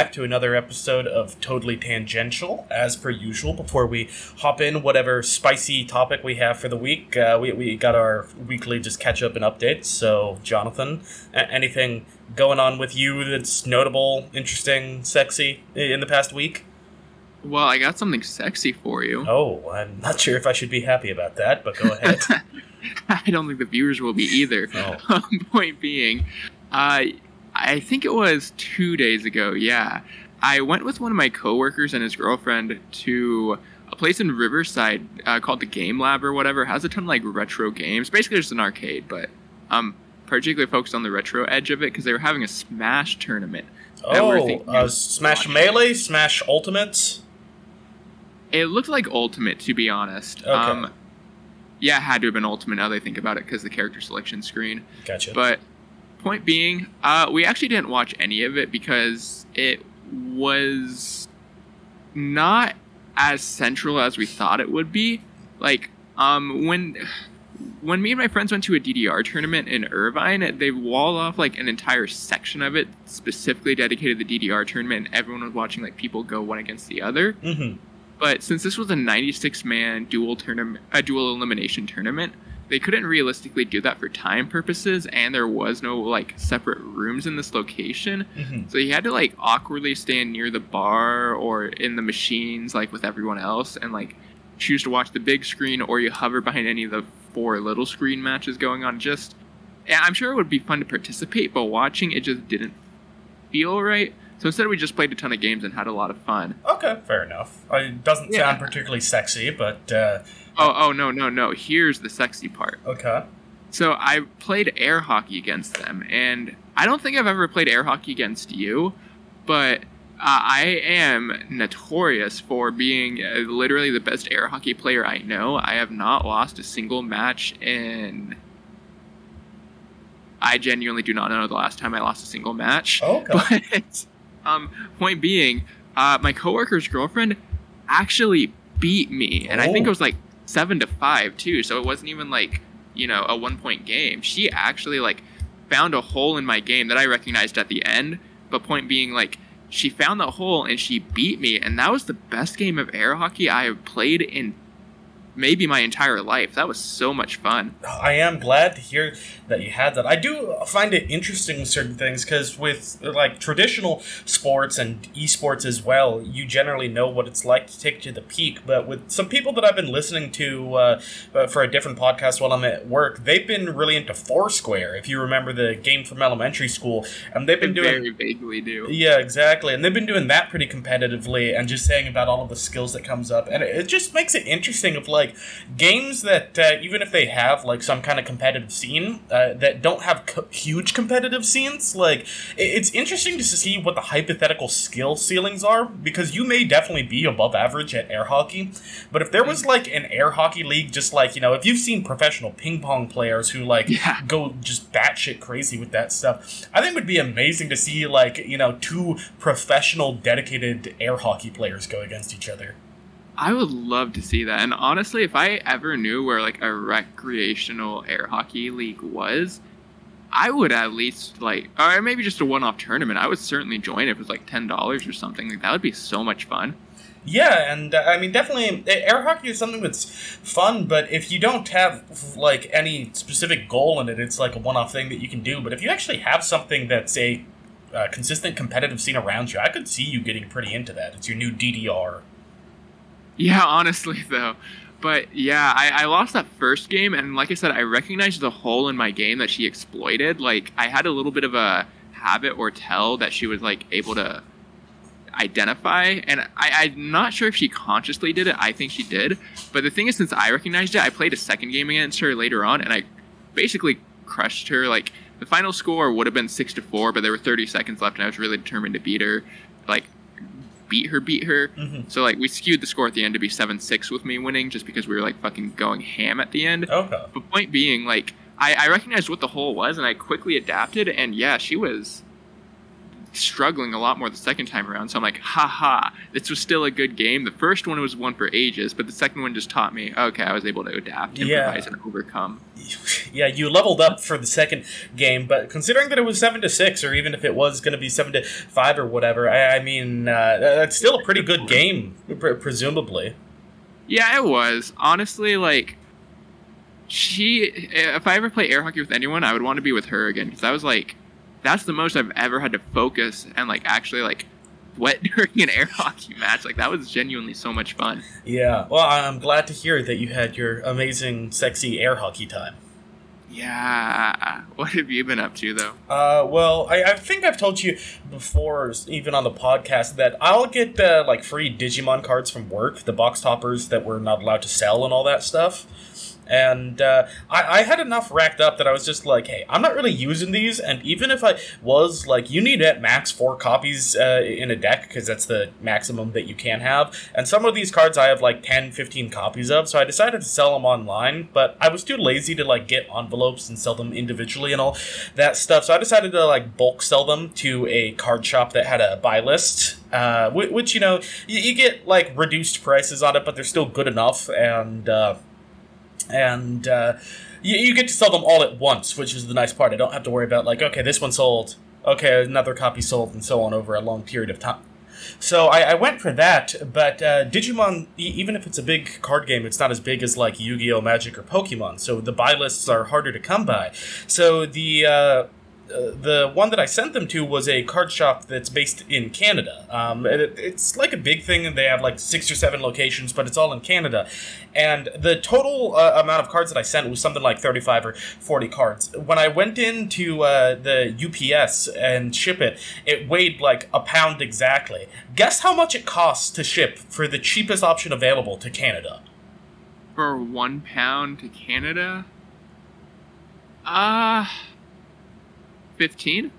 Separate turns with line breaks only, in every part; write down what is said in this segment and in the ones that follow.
back to another episode of Totally Tangential, as per usual. Before we hop in, whatever spicy topic we have for the week, uh, we, we got our weekly just catch up and updates. So, Jonathan, a- anything going on with you that's notable, interesting, sexy in the past week?
Well, I got something sexy for you.
Oh, I'm not sure if I should be happy about that, but go ahead.
I don't think the viewers will be either.
Oh.
Um, point being, uh, I think it was two days ago. Yeah, I went with one of my coworkers and his girlfriend to a place in Riverside uh, called the Game Lab or whatever. It has a ton of like retro games. Basically, just an arcade, but um, particularly focused on the retro edge of it because they were having a Smash tournament.
oh, uh, Smash. Melee, Smash Ultimate.
It looked like Ultimate, to be honest.
Okay.
Um, yeah, it had to have been Ultimate now they think about it because the character selection screen.
Gotcha.
But point being, uh, we actually didn't watch any of it because it was not as central as we thought it would be. Like, um, when when me and my friends went to a DDR tournament in Irvine, they walled off like an entire section of it specifically dedicated to the DDR tournament, and everyone was watching like people go one against the other.
hmm
But since this was a 96 man dual tournament, a dual elimination tournament, they couldn't realistically do that for time purposes, and there was no like separate rooms in this location.
hmm
So you had to like awkwardly stand near the bar or in the machines, like with everyone else, and like choose to watch the big screen, or you hover behind any of the four little screen matches going on. Just, I'm sure it would be fun to participate, but watching it just didn't feel right. So instead, we just played a ton of games and had a lot of fun.
Okay, fair enough. Uh, It doesn't
Yeah.
sound particularly sexy, but uh,
Oh, oh no, no, no! Here's the sexy part.
okay.
So I played air hockey against them, and I don't think I've ever played air hockey against you, but uh, I am notorious for being uh, literally the best air hockey player I know. I have not lost a single match in. I genuinely do not know the last time I lost a single match.
Okay.
But um, point being, uh, my coworker's girlfriend actually beat me, and I think
Oh.
it was like seven to five too. So it wasn't even like you know a one point game. She actually like found a hole in my game that I recognized at the end. But point being, like she found the hole and she beat me, and that was the best game of air hockey I have played in maybe my entire life. That was so much fun.
I am glad to hear that you had that. I do find it interesting certain things because with like traditional sports and esports as well, you generally know what it's like to take to the peak. But with some people that I've been listening to uh, uh, for a different podcast while I'm at work, they've been really into Foursquare. If you remember the game from elementary school, and they've been doing
very vaguely do.
Yeah, exactly. And they've been doing that pretty competitively and just saying about all of the skills that comes up. And it, it just makes it interesting of like games that uh, even if they have like some kind of competitive scene uh, that don't have co- huge competitive scenes, like it, it's interesting to see what the hypothetical skill ceilings are because you may definitely be above average at air hockey. But if there was like an air hockey league, just like, you know, if you've seen professional ping pong players who like
Yeah.
go just batshit crazy with that stuff. I think it would be amazing to see like you know two professional, dedicated air hockey players go against each other.
I would love to see that. And honestly, if I ever knew where like a recreational air hockey league was, I would at least like, or maybe just a one-off tournament. I would certainly join if it was like ten dollars or something. Like that would be so much fun.
Yeah, and uh, I mean definitely air hockey is something that's fun, but if you don't have like any specific goal in it, it's like a one-off thing that you can do. But if you actually have something that's a uh, consistent competitive scene around you, I could see you getting pretty into that. It's your new DDR.
Yeah, honestly though. But yeah, I, I lost that first game, and like I said, I recognized the hole in my game that she exploited. Like I had a little bit of a habit or tell that she was like able to identify, and I, I'm not sure if she consciously did it. I think she did. But the thing is, since I recognized it, I played a second game against her later on, and I basically crushed her. Like the final score would have been six to four, but there were 30 seconds left, and I was really determined to beat her. Like beat her, beat her.
hmm
So like we skewed the score at the end to be seven six with me winning just because we were like fucking going ham at the end.
Okay.
But point being, like I, I recognized what the hole was and I quickly adapted and yeah, she was struggling a lot more the second time around. So I'm like, haha, this was still a good game. The first one was one for ages, but the second one just taught me, okay, I was able to adapt, improvise, yeah. and overcome.
Yeah, you leveled up for the second game, but considering that it was seven to six, or even if it was going to be seven to five or whatever, I, I mean, uh, that's still a pretty good game, presumably.
Yeah, it was. Honestly, like she if I ever play air hockey with anyone, I would want to be with her again because I was like that's the most I've ever had to focus and like actually like sweat during an air hockey match. Like that was genuinely so much fun.
Yeah. Well, I'm glad to hear that you had your amazing, sexy air hockey time.
Yeah. What have you been up to though?
Uh, well, I, I think I've told you before, even on the podcast, that I'll get uh, like free Digimon cards from work, the box toppers that we're not allowed to sell and all that stuff and uh, I, I, had enough racked up that I was just like, hey, I'm not really using these, and even if I was, like, you need at max four copies uh, in a deck, because that's the maximum that you can have, and some of these cards I have, like, 10, 15 copies of, so I decided to sell them online, but I was too lazy to, like, get envelopes and sell them individually and all that stuff, so I decided to, like, bulk sell them to a card shop that had a buy list, uh, which, you know, you, you, get, like, reduced prices on it, but they're still good enough, and, uh, and uh, you, you, get to sell them all at once, which is the nice part. I don't have to worry about like, okay, this one sold, okay, another copy sold, and so on over a long period of time. So I, I went for that, but uh, Digimon, e- even if it's a big card game, it's not as big as like Yu-Gi-Oh, Magic, or Pokemon. So the buy lists are harder to come by. So the uh, the one that I sent them to was a card shop that's based in Canada. Um, it, it's like a big thing, and they have like six or seven locations, but it's all in Canada. And the total uh, amount of cards that I sent was something like 35 or 40 cards. When I went into uh, the UPS and ship it, it weighed like a pound exactly. Guess how much it costs to ship for the cheapest option available to Canada?
For one pound to Canada? Ah. Uh 15?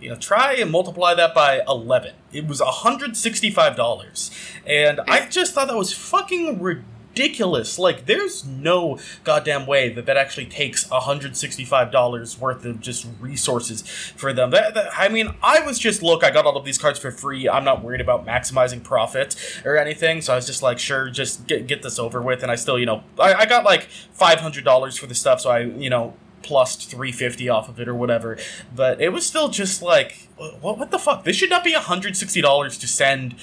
You know, try and multiply that by 11. It was $165. And I eh. just thought that was fucking ridiculous. Like, there's no goddamn way that that actually takes $165 worth of just resources for them. That, that, I mean, I was just, look, I got all of these cards for free. I'm not worried about maximizing profit or anything. So I was just like, sure, just get, get this over with. And I still, you know, I, I got like $500 for the stuff. So I, you know, plus 350 off of it or whatever. But it was still just like, what, what the fuck? This should not be $160 to send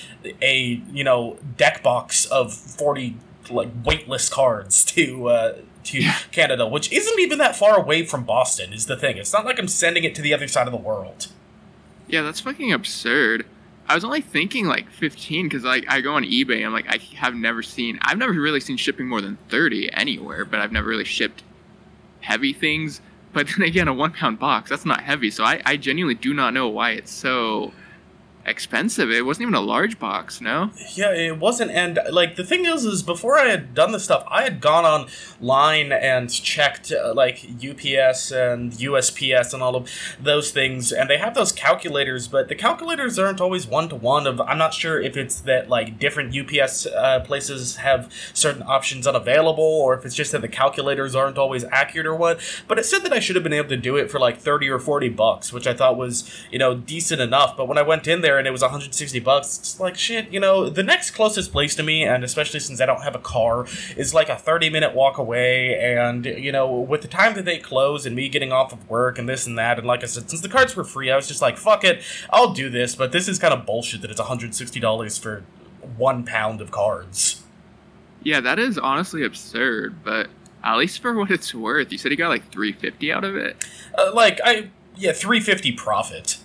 a, you know, deck box of 40 like weightless cards to uh, to Canada, which isn't even that far away from Boston. Is the thing? It's not like I'm sending it to the other side of the world.
Yeah, that's fucking absurd. I was only thinking like 15 because like I go on eBay. I'm like I have never seen. I've never really seen shipping more than 30 anywhere, but I've never really shipped heavy things. But then again, a one pound box, that's not heavy. So I, I genuinely do not know why it's so expensive. It wasn't even a large box, no?
Yeah, it wasn't. And like the thing is, is before I had done this stuff, I had gone online and checked uh, like UPS and USPS and all of those things, and they have those calculators, but the calculators aren't always one to one. Of I'm not sure if it's that like different UPS uh, places have certain options unavailable, or if it's just that the calculators aren't always accurate or what. But it said that I should have been able to do it for like thirty or forty bucks, which I thought was you know decent enough. But when I went in there there and it was 160 bucks. It's like shit, you know. The next closest place to me, and especially since I don't have a car, is like a 30 minute walk away. And you know, with the time that they close and me getting off of work and this and that, and like I said, since the cards were free, I was just like, fuck it, I'll do this. But this is kind of bullshit that it's 160 dollars for one pound of cards.
Yeah, that is honestly absurd, but at least for what it's worth, you said he got like 350 out of it.
Uh, like I yeah, 350 profit.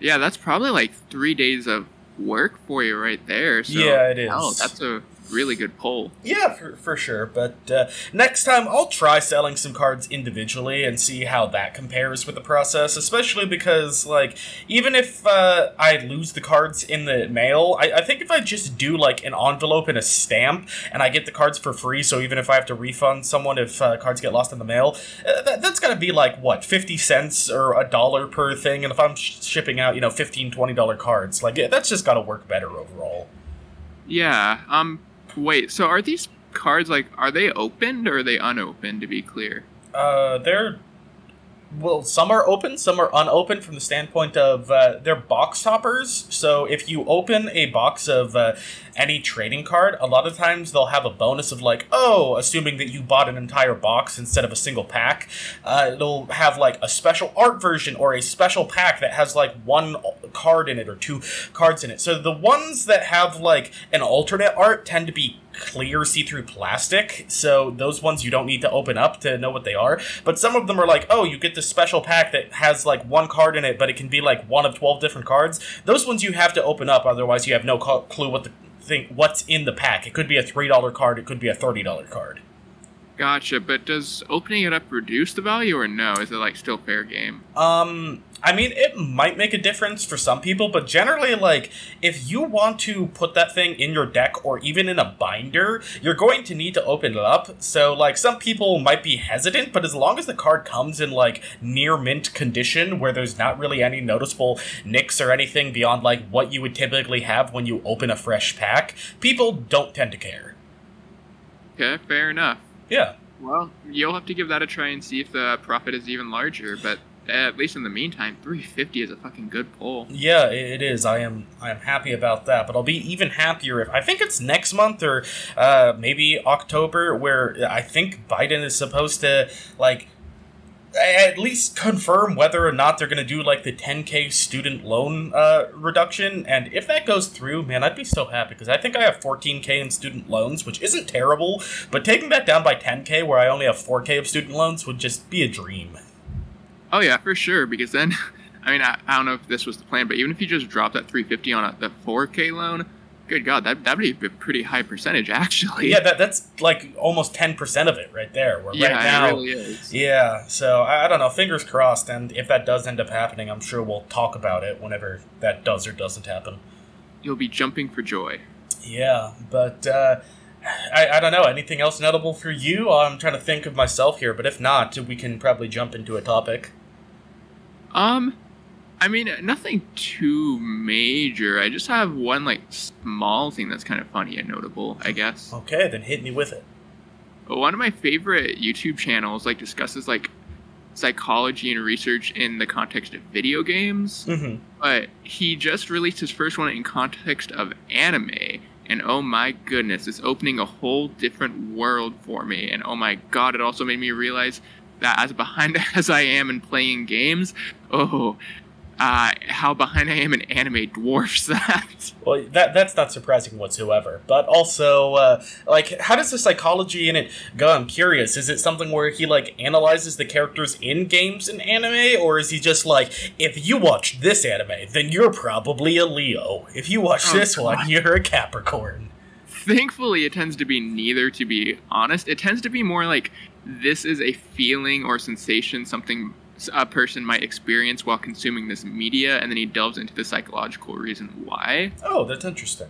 Yeah, that's probably like three days of work for you right there. So,
yeah, it is.
Oh, that's a really good pull.
Yeah, for, for sure. But uh, next time, I'll try selling some cards individually and see how that compares with the process. Especially because, like, even if uh, I lose the cards in the mail, I, I, think if I just do like an envelope and a stamp, and I get the cards for free, so even if I have to refund someone if uh, cards get lost in the mail, uh, that, that's to be like what fifty cents or a dollar per thing. And if I'm sh- shipping out, you know, 15 20 dollar cards, like that's just got to work better overall.
Yeah. Um Wait, so are these cards like are they opened or are they unopened? To be clear,
uh, they're well, some are open, some are unopened from the standpoint of uh, they're box toppers. So if you open a box of uh, any trading card, a lot of times they'll have a bonus of like, oh, assuming that you bought an entire box instead of a single pack, uh, it'll have like a special art version or a special pack that has like one card in it or two cards in it. So the ones that have like an alternate art tend to be clear see-through plastic so those ones you don't need to open up to know what they are but some of them are like oh you get this special pack that has like one card in it but it can be like one of 12 different cards those ones you have to open up otherwise you have no clue what the thing what's in the pack it could be a $3 card it could be a $30 card
Gotcha, but does opening it up reduce the value or no? Is it like still fair game?
Um, I mean, it might make a difference for some people, but generally, like, if you want to put that thing in your deck or even in a binder, you're going to need to open it up. So, like, some people might be hesitant, but as long as the card comes in, like, near mint condition, where there's not really any noticeable nicks or anything beyond, like, what you would typically have when you open a fresh pack, people don't tend to care.
Okay, fair enough.
Yeah.
Well, you'll have to give that a try and see if the profit is even larger. But at least in the meantime, 350 is a fucking good pull.
Yeah, it is. I am I am happy about that. But I'll be even happier if I think it's next month or uh, maybe October, where I think Biden is supposed to like at least confirm whether or not they're going to do like the 10k student loan uh, reduction and if that goes through man i'd be so happy because i think i have 14k in student loans which isn't terrible but taking that down by 10k where i only have 4k of student loans would just be a dream
oh yeah for sure because then i mean i, I don't know if this was the plan but even if you just drop that 350 on a, the 4k loan good god, that that'd be a pretty high percentage actually.
Yeah, that that's like almost ten percent of it right there. Where
yeah,
right now,
it really is.
Yeah, so I, I, don't know. Fingers crossed, and if that does end up happening, I'm sure we'll talk about it whenever that does or doesn't happen.
You'll be jumping for joy.
Yeah, but. Uh, I, I don't know. Anything else notable for you? I'm trying to think of myself here, but if not, we can probably jump into a topic.
Um, I mean, nothing too major. I just have one like small thing that's kind of funny and notable, I guess.
Okay, then hit me with it.
One of my favorite YouTube channels like discusses like psychology and research in the context of video games.
Mm-hmm.
But he just released his first one in context of anime, and oh my goodness, it's opening a whole different world for me. And oh my god, it also made me realize as behind as I am in playing games, oh, uh, how behind I am in anime dwarfs that.
Well, that that's not surprising whatsoever. But also, uh, like, how does the psychology in it go? I'm curious. Is it something where he like analyzes the characters in games and anime, or is he just like, if you watch this anime, then you're probably a Leo. If you watch oh, this God. one, you're a Capricorn.
Thankfully, it tends to be neither. To be honest, it tends to be more like this is a feeling or sensation, something a person might experience while consuming this media, and then he delves into the psychological reason why.
Oh, that's interesting.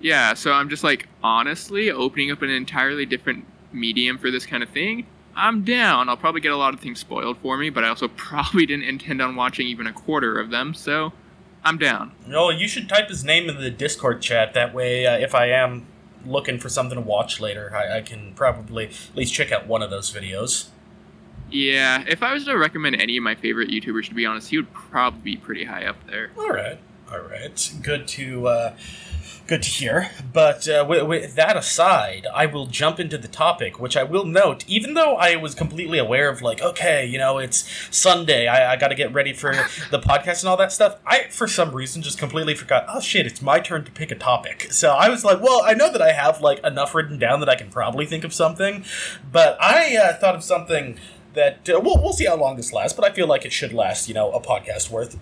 Yeah, so I'm just like, honestly, opening up an entirely different medium for this kind of thing, I'm down. I'll probably get a lot of things spoiled for me, but I also probably didn't intend on watching even a quarter of them, so I'm down.
No, you should type his name in the Discord chat. That way, uh, if I am looking for something to watch later, I, I can probably at least check out one of those videos.
Yeah, if I was to recommend any of my favorite YouTubers, to be honest, he would probably be pretty high up there.
All right, all right, good to uh, good to hear. But uh, with, with, that aside, I will jump into the topic, which I will note, even though I was completely aware of, like, okay, you know, it's Sunday, I, I got to get ready for the podcast and all that stuff. I, for some reason, just completely forgot. Oh shit, it's my turn to pick a topic. So I was like, well, I know that I have like enough written down that I can probably think of something, but I uh, thought of something that uh, we'll, we'll see how long this lasts, but I feel like it should last, you know, a podcast worth.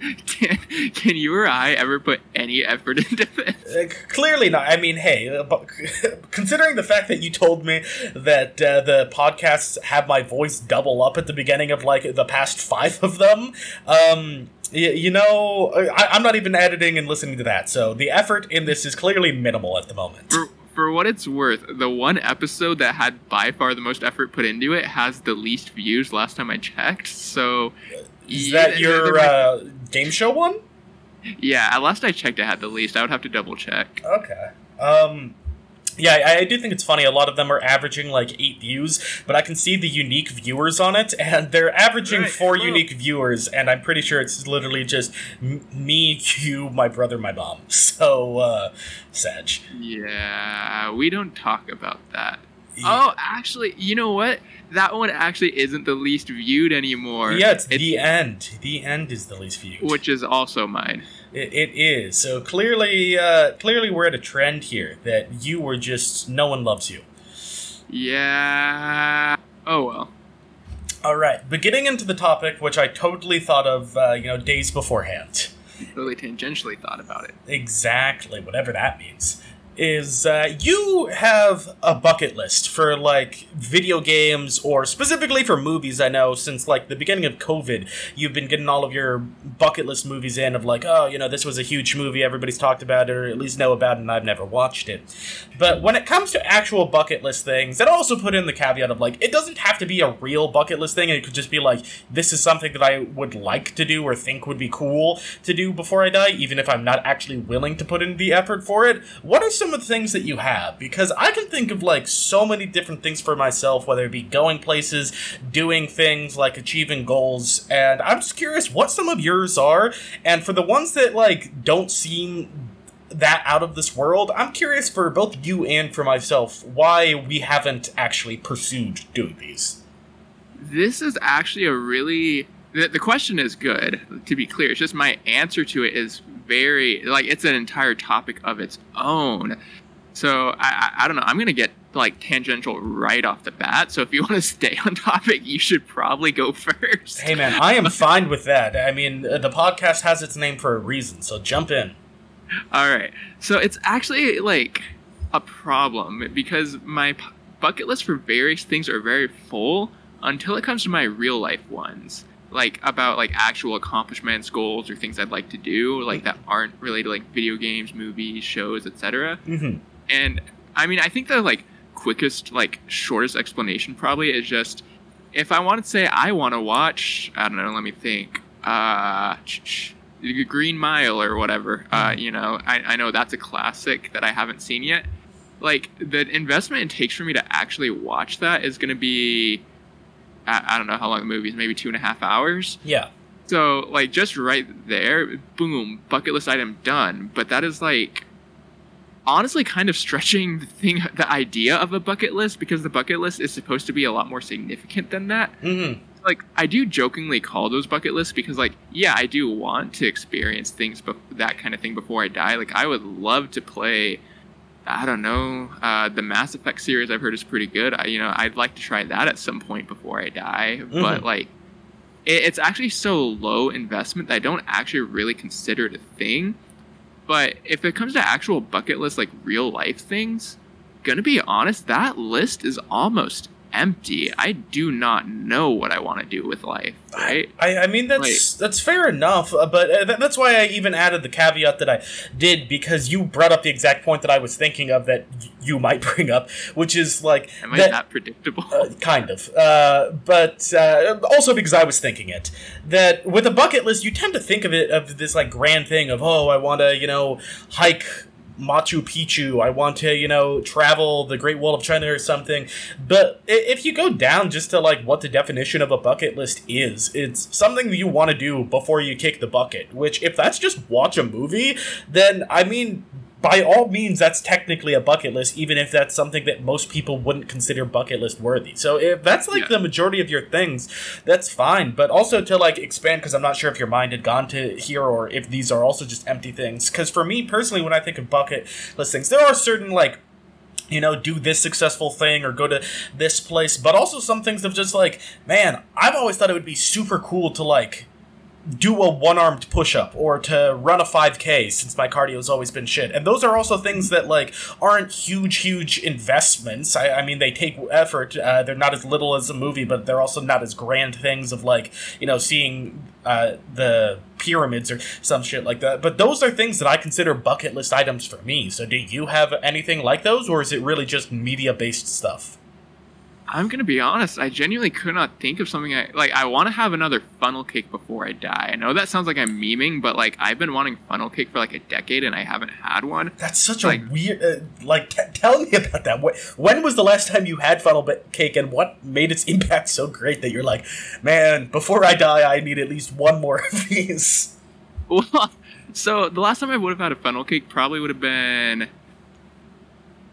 can, can you or I ever put any effort into this?
Uh, clearly not. I mean, hey, uh, considering the fact that you told me that uh, the podcasts have my voice double up at the beginning of like the past five of them, um, you, you know, I, am not even editing and listening to that, so the effort in this is clearly minimal at the moment.
For, what it's worth, the one episode that had by far the most effort put into it has the least views last time I checked. So,
is yeah, that your uh, game show one?
Yeah, at last I checked, it had the least. I would have to double check.
Okay. Um, Yeah, I, I, do think it's funny. A lot of them are averaging like eight views, but I can see the unique viewers on it, and they're averaging right. four well, unique viewers, and I'm pretty sure it's literally just m- me, you, my brother, my mom. So, uh, Sag.
Yeah, we don't talk about that. Yeah. Oh, actually, you know what? That one actually isn't the least viewed anymore.
Yeah, it's, it's the end. The end is the least viewed,
which is also mine.
It, it is. So clearly, uh, clearly, we're at a trend here that you were just no one loves you.
Yeah. Oh well.
All right, but getting into the topic, which I totally thought of, uh, you know, days beforehand.
Totally tangentially thought about it.
Exactly, whatever that means is uh, you have a bucket list for like video games or specifically for movies. I know since like the beginning of COVID, you've been getting all of your bucket list movies in of like, oh, you know, this was a huge movie, everybody's talked about or at least know about and I've never watched it. But when it comes to actual bucket list things, that also put in the caveat of like, it doesn't have to be a real bucket list thing. It could just be like, this is something that I would like to do or think would be cool to do before I die, even if I'm not actually willing to put in the effort for it. What are some of the things that you have because I can think of like so many different things for myself, whether it be going places, doing things, like achieving goals, and I'm just curious what some of yours are. And for the ones that like don't seem that out of this world, I'm curious for both you and for myself why we haven't actually pursued doing these.
This is actually a really the, the question is good to be clear. It's just my answer to it is very like it's an entire topic of its own. So i i, I don't know. I'm gonna get like tangential right off the bat. So if you want to stay on topic you should probably go first.
Hey man i am fine with that. I mean the podcast has its name for a reason so jump in.
All right. So it's actually like a problem because my bucket list for various things are very full until it comes to my real life ones like about like actual accomplishments, goals, or things I'd like to do, like that aren't related to like video games, movies, shows, etc. Mm-hmm. And I mean, I think the like quickest, like shortest explanation probably is just if I want to say I want to watch, I don't know, let me think, uh, Green Mile or whatever. Uh, mm-hmm. you know, I, I know that's a classic that I haven't seen yet. Like the investment it takes for me to actually watch that is going to be I, I don't know how long the movie is, maybe two and a half hours.
Yeah.
So like just right there, boom, bucket list item done. But that is like honestly kind of stretching the thing the idea of a bucket list because the bucket list is supposed to be a lot more significant than that. Mm-hmm. Like I do jokingly call those bucket lists because like yeah, I do want to experience things but that kind of thing before I die. Like I would love to play I don't know. Uh, the Mass Effect series I've heard is pretty good. I, you know, I'd like to try that at some point before I die. Mm-hmm. But like, it, it's actually so low investment that I don't actually really consider it a thing. But if it comes to actual bucket list, like real life things, gonna be honest, that list is almost empty. I do not know what I want to do with life. Right?
I, I mean that's like, that's fair enough, uh, but uh, that's why I even added the caveat that I did because you brought up the exact point that I was thinking of that you might bring up, which is like
am I that, that predictable?
Uh, kind of, uh, but uh, also because I was thinking it that with a bucket list, you tend to think of it of this like grand thing of oh I want to you know hike Machu Picchu. I want to, you know, travel the Great Wall of China or something. But if you go down just to like what the definition of a bucket list is, it's something that you want to do before you kick the bucket. Which, if that's just watch a movie, then I mean, by all means, that's technically a bucket list, even if that's something that most people wouldn't consider bucket list worthy. So if that's like yeah. the majority of your things, that's fine. But also to like expand, because I'm not sure if your mind had gone to here or if these are also just empty things. Because for me personally, when I think of bucket list things, there are certain like you know, do this successful thing or go to this place, but also some things of just like, man, I've always thought it would be super cool to like do a one armed push up or to run a 5K since my cardio has always been shit. And those are also things that like aren't huge, huge investments. I, I mean, they take effort. Uh, they're not as little as a movie, but they're also not as grand things of like, you know, seeing uh, the pyramids or some shit like that. But those are things that I consider bucket list items for me. So do you have anything like those or is it really just media based stuff?
I'm gonna be honest. I genuinely could not think of something. I like. I want to have another funnel cake before I die. I know that sounds like I'm memeing, but like I've been wanting funnel cake for like a decade and I haven't had one.
That's such like, a weird. Uh, like, t- tell me about that. When was the last time you had funnel cake, and what made its impact so great that you're like, man, before I die, I need at least one more of these.
Well, so the last time I would have had a funnel cake probably would have been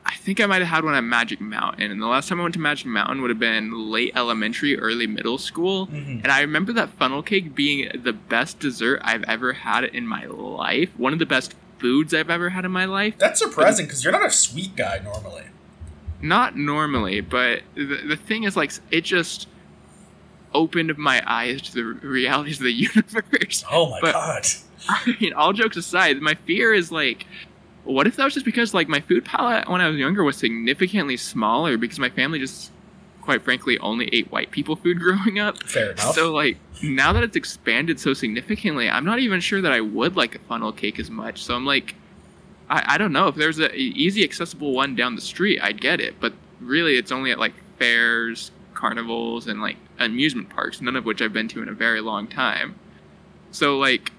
I think I might have had one at Magic Mountain, and the last time I went to Magic Mountain would have been late elementary, early middle school. Mm-hmm. And I remember that funnel cake being the best dessert I've ever had in my life. One of the best foods I've ever had in my life.
That's surprising because you're not a sweet guy normally.
Not normally, but the, the thing is, like, it just opened my eyes to the realities of the universe.
Oh my but, god.
I mean, all jokes aside, my fear is like what if that was just because like my food palate when I was younger was significantly smaller because my family just quite frankly only ate white people food growing up.
Fair enough.
So like now that it's expanded so significantly, I'm not even sure that I would like a funnel cake as much. So I'm like I, I don't know if there's an easy accessible one down the street, I'd get it. But really it's only at like fairs, carnivals and like amusement parks, none of which I've been to in a very long time. So like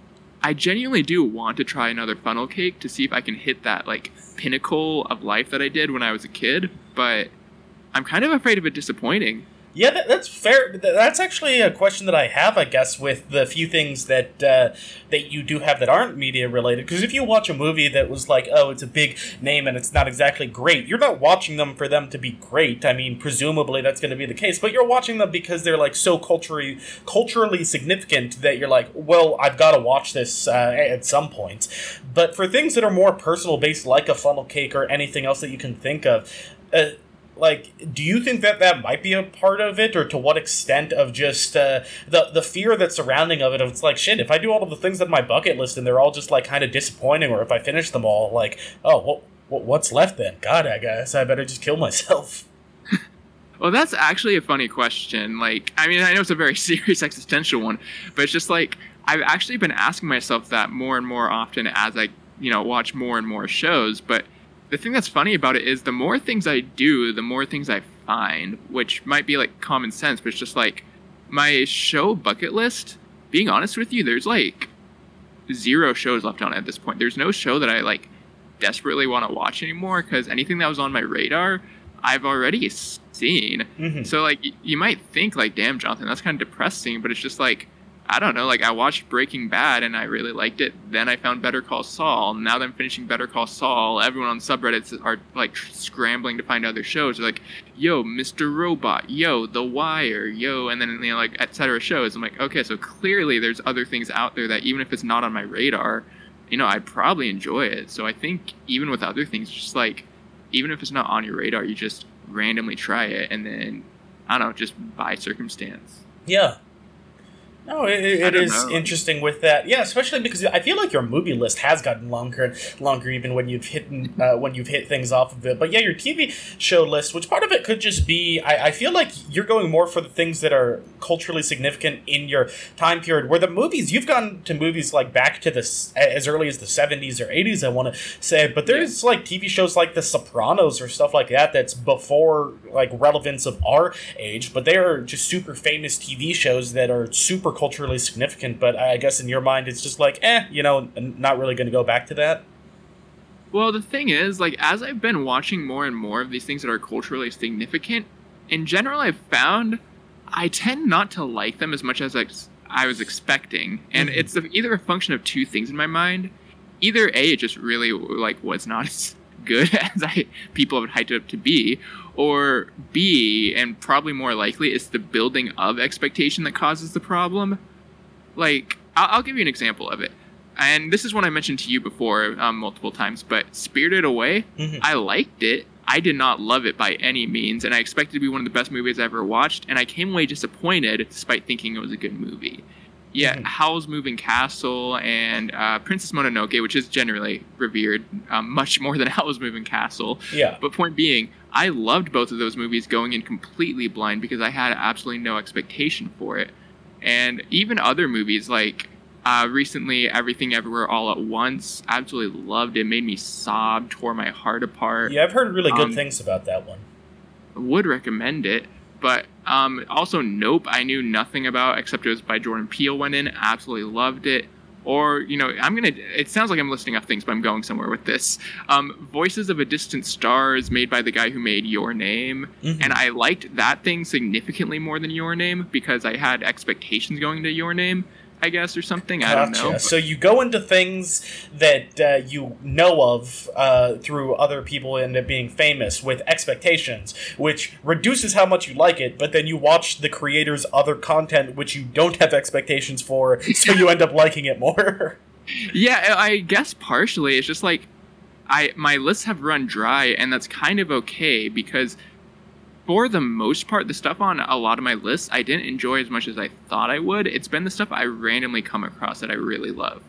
I genuinely do want to try another funnel cake to see if I can hit that like pinnacle of life that I did when I was a kid, but I'm kind of afraid of it disappointing.
Yeah, that, that's fair. That's actually a question that I have, I guess, with the few things that uh, that you do have that aren't media related. Because if you watch a movie that was like, oh, it's a big name and it's not exactly great, you're not watching them for them to be great. I mean, presumably that's going to be the case, but you're watching them because they're like so culturally culturally significant that you're like, well, I've got to watch this uh, at some point. But for things that are more personal based, like a funnel cake or anything else that you can think of. Uh, like do you think that that might be a part of it or to what extent of just uh, the the fear that's surrounding of it of it's like shit if i do all of the things on my bucket list and they're all just like kind of disappointing or if i finish them all like oh what, what's left then? God i guess i better just kill myself.
Well that's actually a funny question like i mean i know it's a very serious existential one but it's just like i've actually been asking myself that more and more often as i you know watch more and more shows but the thing that's funny about it is the more things I do, the more things I find, which might be like common sense, but it's just like my show bucket list. Being honest with you, there's like zero shows left on it at this point. There's no show that I like desperately want to watch anymore because anything that was on my radar, I've already seen. Mm-hmm. So like you might think like, damn, Jonathan, that's kind of depressing, but it's just like I don't know, like I watched Breaking Bad and I really liked it. Then I found Better Call Saul. Now that I'm finishing Better Call Saul, everyone on subreddits are like scrambling to find other shows. They're like, yo, Mr. Robot, yo, The Wire, yo, and then you know like etc. shows. I'm like, okay, so clearly there's other things out there that even if it's not on my radar, you know, I'd probably enjoy it. So I think even with other things, just like even if it's not on your radar, you just randomly try it and then I don't know, just by circumstance.
Yeah, no, it, it is know. interesting with that. Yeah, especially because I feel like your movie list has gotten longer and longer, even when you've hit uh, when you've hit things off of it. But yeah, your TV show list, which part of it could just be, I, I feel like you're going more for the things that are culturally significant in your time period. Where the movies you've gone to movies like back to the as early as the '70s or '80s, I want to say. But there's yeah. like TV shows like The Sopranos or stuff like that that's before like relevance of our age, but they are just super famous TV shows that are super culturally significant, but I guess in your mind it's just like, eh, you know, not really going to go back to that.
Well, the thing is, like, as I've been watching more and more of these things that are culturally significant, in general, I've found I tend not to like them as much as I, I was expecting, and mm-hmm. it's either a function of two things in my mind. Either a, it just really like was not as good as I people have hyped it up to be, or B, and probably more likely, it's the building of expectation that causes the problem. Like, I'll, I'll give you an example of it. And this is one I mentioned to you before um, multiple times, but Spirited Away, mm-hmm. I liked it. I did not love it by any means, and I expected to be one of the best movies I ever watched, and I came away disappointed despite thinking it was a good movie. Yeah, mm-hmm. Howl's Moving Castle and uh, Princess Mononoke, which is generally revered um, much more than Howl's Moving Castle.
Yeah.
But point being, I loved both of those movies going in completely blind because I had absolutely no expectation for it. And even other movies like uh, recently, Everything Everywhere All at Once, absolutely loved it. Made me sob, tore my heart apart.
Yeah, I've heard really good um, things about that one.
Would recommend it. Um, also, Nope, I knew nothing about except it was by Jordan Peele. Went in, absolutely loved it. Or, you know, I'm gonna. It sounds like I'm listing off things, but I'm going somewhere with this. Um, Voices of a Distant Star is made by the guy who made Your Name,
Mhm.
and I liked that thing significantly more than Your Name because I had expectations going to Your Name, I guess, or something. I don't know.
Gotcha. So you go into things that uh, you know of uh, through other people and it being famous with expectations, which reduces how much you like it. But then you watch the creator's other content, which you don't have expectations for, so you end up liking it more.
Yeah, I guess partially. It's just like I my lists have run dry, and that's kind of okay because for the most part, the stuff on a lot of my lists I didn't enjoy as much as I thought I would. It's been the stuff I randomly come across that I really love.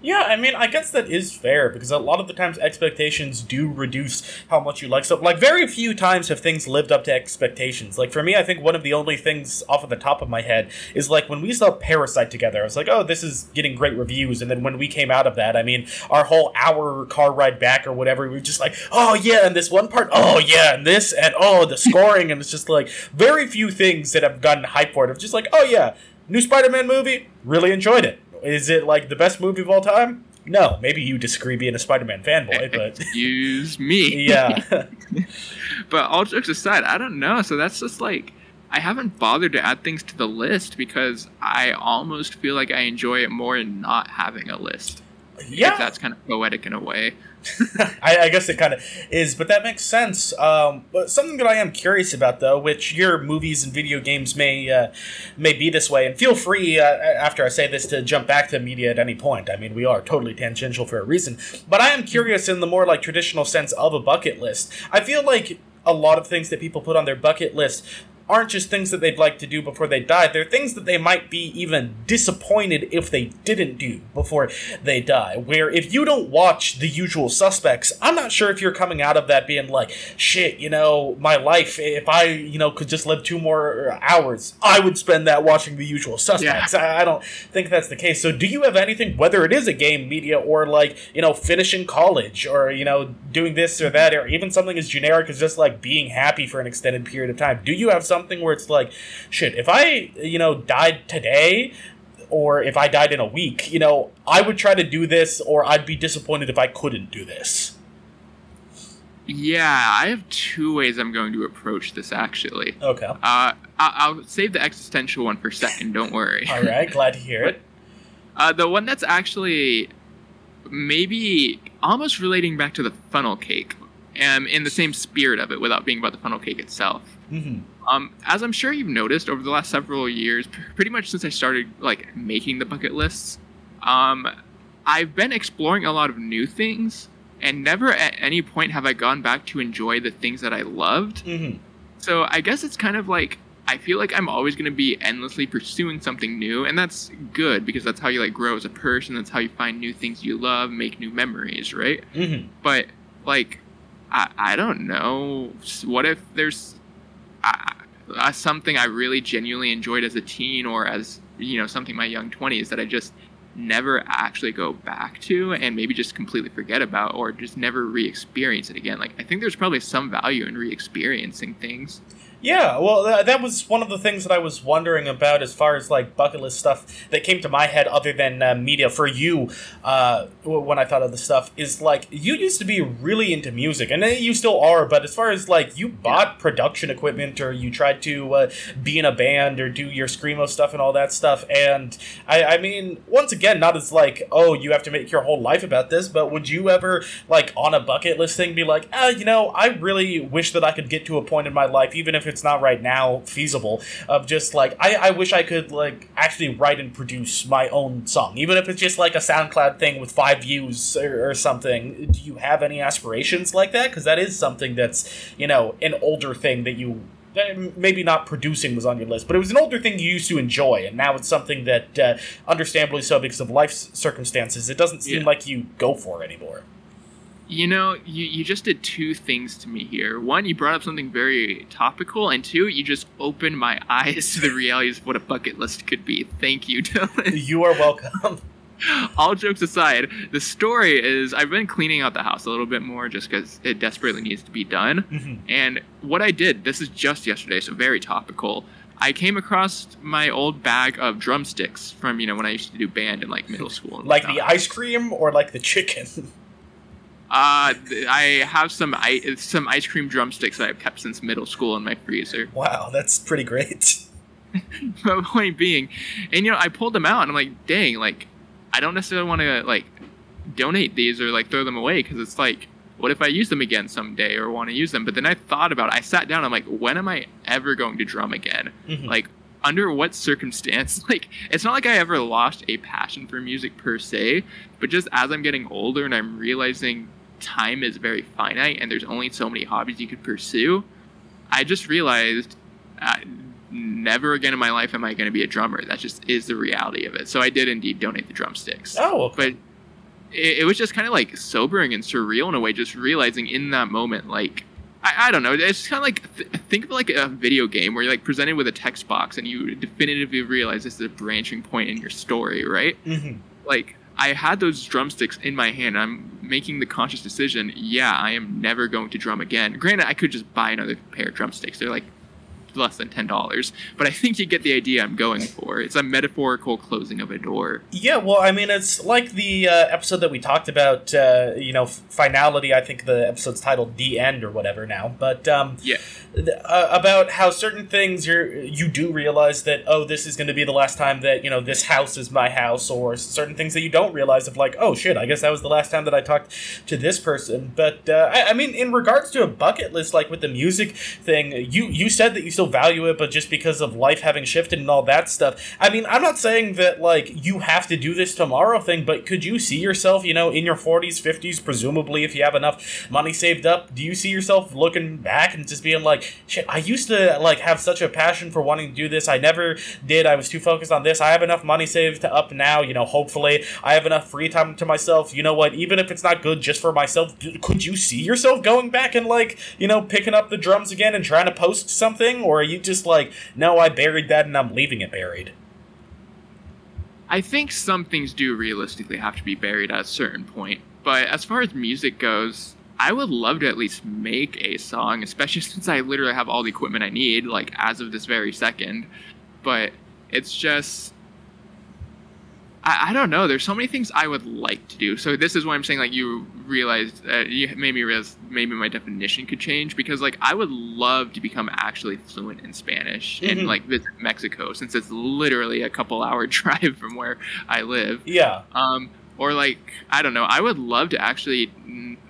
Yeah, I mean, I guess that is fair because a lot of the times expectations do reduce how much you like stuff. Like, very few times have things lived up to expectations. Like, for me, I think one of the only things off of the top of my head is like when we saw Parasite together, I was like, oh, this is getting great reviews. And then when we came out of that, I mean, our whole hour car ride back or whatever, we were just like, oh, yeah, and this one part, oh, yeah, and this, and oh, the scoring. and it's just like very few things that have gotten hype for it. Of just like, oh, yeah, new Spider Man movie, really enjoyed it. Is it like the best movie of all time? No, maybe you disagree being a Spider-Man fanboy, but
Excuse me.
yeah,
But all jokes aside, I don't know. So that's just like I haven't bothered to add things to the list because I almost feel like I enjoy it more in not having a list. If
yeah.
that's kind of poetic in a way.
I, I guess it kind of is, but that makes sense. Um, but something that I am curious about, though, which your movies and video games may uh, may be this way, and feel free uh, after I say this to jump back to media at any point. I mean, we are totally tangential for a reason, but I am curious in the more like traditional sense of a bucket list. I feel like a lot of things that people put on their bucket list aren't just things that they'd like to do before they die. They're things that they might be even disappointed if they didn't do before they die. Where if you don't watch the usual suspects, I'm not sure if you're coming out of that being like, shit, you know, my life, if I, you know, could just live two more hours, I would spend that watching the usual suspects. I, I don't think that's the case. So do you have anything, whether it is a game media or like, you know, finishing college or, you know, doing this or that, or even something as generic as just like being happy for an extended period of time? Do you have something where it's like, shit, if I, you know, died today, or if I died in a week, you know, I would try to do this, or I'd be disappointed if I couldn't do this.
Yeah, I have two ways I'm going to approach this actually.
Okay.
Uh, I- I'll save the existential one for second. Don't worry.
All right. Glad to hear it.
Uh, the one that's actually maybe almost relating back to the funnel cake, um, in the same spirit of it, without being about the funnel cake itself.
hmm
Um, as I'm sure you've noticed over the last several years, pretty much since I started like making the bucket lists, um, I've been exploring a lot of new things, and never at any point have I gone back to enjoy the things that I loved.
hmm
So I guess it's kind of like I feel like I'm always going to be endlessly pursuing something new, and that's good because that's how you like grow as a person. That's how you find new things you love, make new memories, right?
hmm
But like, I I don't know. What if there's uh, something I really genuinely enjoyed as a teen or as you know something in my young twenties that I just never actually go back to and maybe just completely forget about or just never re-experience it again. Like i think there's probably some value in re-experiencing things
Yeah, well, th- that was one of the things that I was wondering about as far as like bucket list stuff that came to my head, other than uh, media for you. Uh, w- when I thought of the stuff, is like you used to be really into music, and uh, you still are. But as far as like you bought production equipment, or you tried to uh, be in a band, or do your screamo stuff and all that stuff, and I, I mean, once again, not as like oh, you have to make your whole life about this, but would you ever like on a bucket list thing be like, ah, you know, I really wish that I could get to a point in my life, even if it's not right now feasible, of just like I, I wish I could like actually write and produce my own song, even if it's just like a SoundCloud thing with five views or, or something. Do you have any aspirations like that? Because that is something that's you know an older thing that you. Maybe not producing was on your list, but it was an older thing you used to enjoy, and now it's something that, uh, understandably so, because of life circumstances, it doesn't seem
Yeah.
like you go for anymore.
You know, you, you just did two things to me here. One, you brought up something very topical, and two, you just opened my eyes to the realities of what a bucket list could be. Thank you, Dylan.
You are welcome.
all jokes aside, the story is I've been cleaning out the house a little bit more just because it desperately needs to be done.
Mm-hmm.
And what I did, this is just yesterday, so very topical. I came across my old bag of drumsticks from you know when I used to do band in like middle school.
Like the ice cream or like the chicken?
Uh, I have some I- some ice cream drumsticks that I've kept since middle school in my freezer.
wow, that's pretty great.
My point being, and you know, I pulled them out, and I'm like, dang, like, I don't necessarily want to like donate these or like throw them away because it's like, what if I use them again someday or want to use them? But then I thought about, it. I sat down, I'm like, when am I ever going to drum again?
Mhm.
Like, under what circumstance? Like, it's not like I ever lost a passion for music per se, but just as I'm getting older and I'm realizing time is very finite and there's only so many hobbies you could pursue, I just realized uh, never again in my life am I going to be a drummer. That just is the reality of it. So I did indeed donate the drumsticks.
oh, okay.
But it, it was just kind of like sobering and surreal in a way, just realizing in that moment, like, I, I don't know. It's kind of like th- think of like a video game where you're like presented with a text box and you definitively realize this is a branching point in your story, right?
hmm
like I had those drumsticks in my hand. I'm making the conscious decision. Yeah, I am never going to drum again. Granted, I could just buy another pair of drumsticks. They're like less than ten dollars, but I think you get the idea I'm going for. It's a metaphorical closing of a door.
Yeah, well, I mean, it's like the uh, episode that we talked about, uh, you know, finality. I think the episode's titled "The End" or whatever now, but um,
Yeah.
th- uh, about how certain things you're you do realize that oh, this is going to be the last time that you know this house is my house, or certain things that you don't realize of like oh shit, I guess that was the last time that I talked to this person. But uh, I, I mean, in regards to a bucket list, like with the music thing, you you said that you still value it, but just because of life having shifted and all that stuff. I mean, I'm not saying that like you have to do this tomorrow thing, but could you see yourself, you know, in your 40s, 50s, presumably if you have enough money saved up, do you see yourself looking back and just being like, shit, I used to like have such a passion for wanting to do this. I never did. I was too focused on this. I have enough money saved up now, you know, hopefully I have enough free time to myself. You know what? Even if it's not good just for myself, could you see yourself going back and like, you know, picking up the drums again and trying to post something or are you just like, no, I buried that and I'm leaving it buried?
I think some things do realistically have to be buried at a certain point. But as far as music goes, I would love to at least make a song, especially since I literally have all the equipment I need, like as of this very second. But it's just. I, I don't know. There's so many things I would like to do. So this is why I'm saying like you realized uh, you made me realize maybe my definition could change because like I would love to become actually fluent in Spanish
Mhm.
and like visit Mexico since it's literally a couple hour drive from where I live.
Yeah.
Um, or like I don't know. I would love to actually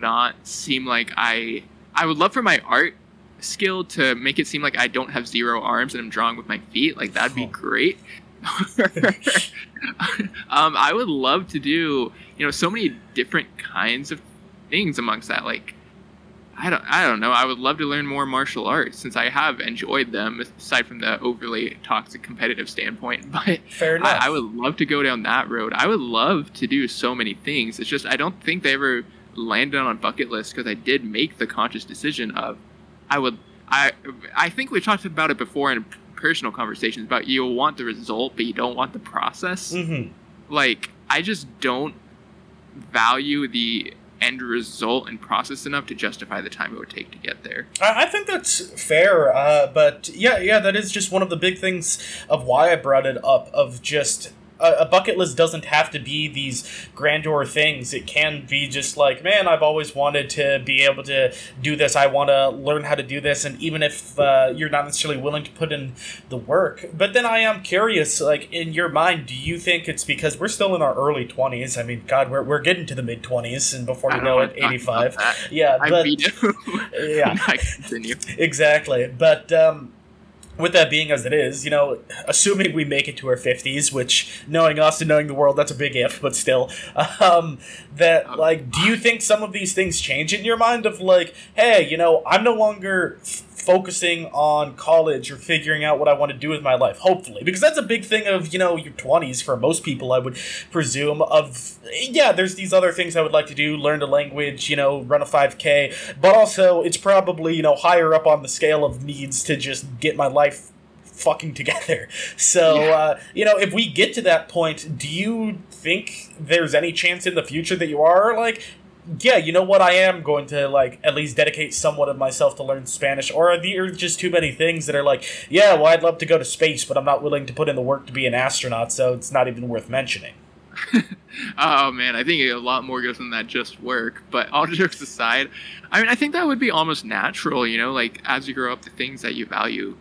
not seem like I. I would love for my art skill to make it seem like I don't have zero arms and I'm drawing with my feet. Like that'd be great. um, I would love to do you know so many different kinds of things amongst that. Like I don't I don't know. I would love to learn more martial arts since I have enjoyed them aside from the overly toxic competitive standpoint. But
Fair enough.
I, I would love to go down that road. I would love to do so many things. It's just I don't think they ever landed on a bucket list because I did make the conscious decision of I would I I think we talked about it before in personal conversations about you want the result but you don't want the process.
hmm
Like I just don't value the end result and process enough to justify the time it would take to get there.
I I think that's fair, uh, but yeah, yeah, that is just one of the big things of why I brought it up. Of just a, a bucket list doesn't have to be these grandeur things. It can be just like, man, I've always wanted to be able to do this. I want to learn how to do this, and even if uh, you're not necessarily willing to put in the work, but then I am curious, like in your mind, do you think it's because we're still in our early twenties? I mean, God, we're we're getting to the mid twenties, and before you know it, eighty five. Yeah,
I
but. Yeah.
I continue.
exactly. But um, with that being as it is, you know, assuming we make it to our fifties, which knowing us and knowing the world, that's a big if, but still, um, that like, do you think some of these things change in your mind? Of like, hey, you know, I'm no longer. Focusing on college or figuring out what I want to do with my life, hopefully. Because that's a big thing of, you know, your 20s for most people, I would presume. Of, yeah, there's these other things I would like to do learn a language, you know, run a 5K. But also, it's probably, you know, higher up on the scale of needs to just get my life fucking together. So,
Yeah.
uh, you know, if we get to that point, do you think there's any chance in the future that you are like, yeah, you know what, I am going to like at least dedicate somewhat of myself to learn Spanish, or are there just too many things that are like, yeah, well, I'd love to go to space, but I'm not willing to put in the work to be an astronaut, so it's not even worth mentioning.
Oh man, I think a lot more goes than that just work. But all jokes aside, I mean, I think that would be almost natural. You know, like as you grow up, the things that you value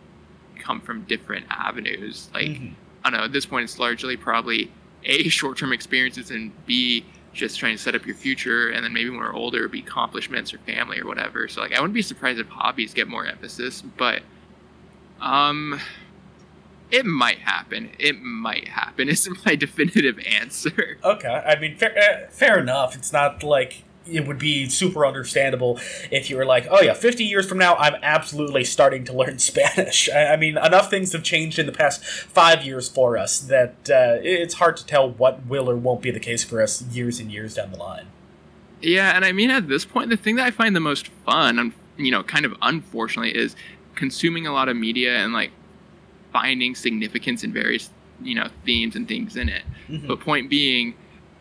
come from different avenues. Like
Mhm.
I don't know. At this point, it's largely probably a short-term experiences and b just trying to set up your future, and then maybe when we're older, it'd be accomplishments or family or whatever. So like, I wouldn't be surprised if hobbies get more emphasis, but um. It might happen. It might happen. isn't my definitive answer.
Okay, I mean, fair, uh, fair enough. It's not like it would be super understandable if you were like, oh yeah, 50 years from now, I'm absolutely starting to learn Spanish. I, I mean, enough things have changed in the past five years for us that uh, it's hard to tell what will or won't be the case for us years and years down the line.
Yeah, and I mean, at this point, the thing that I find the most fun, you know, kind of unfortunately, is consuming a lot of media and like finding significance in various, you know, themes and things in it.
Mhm.
But point being,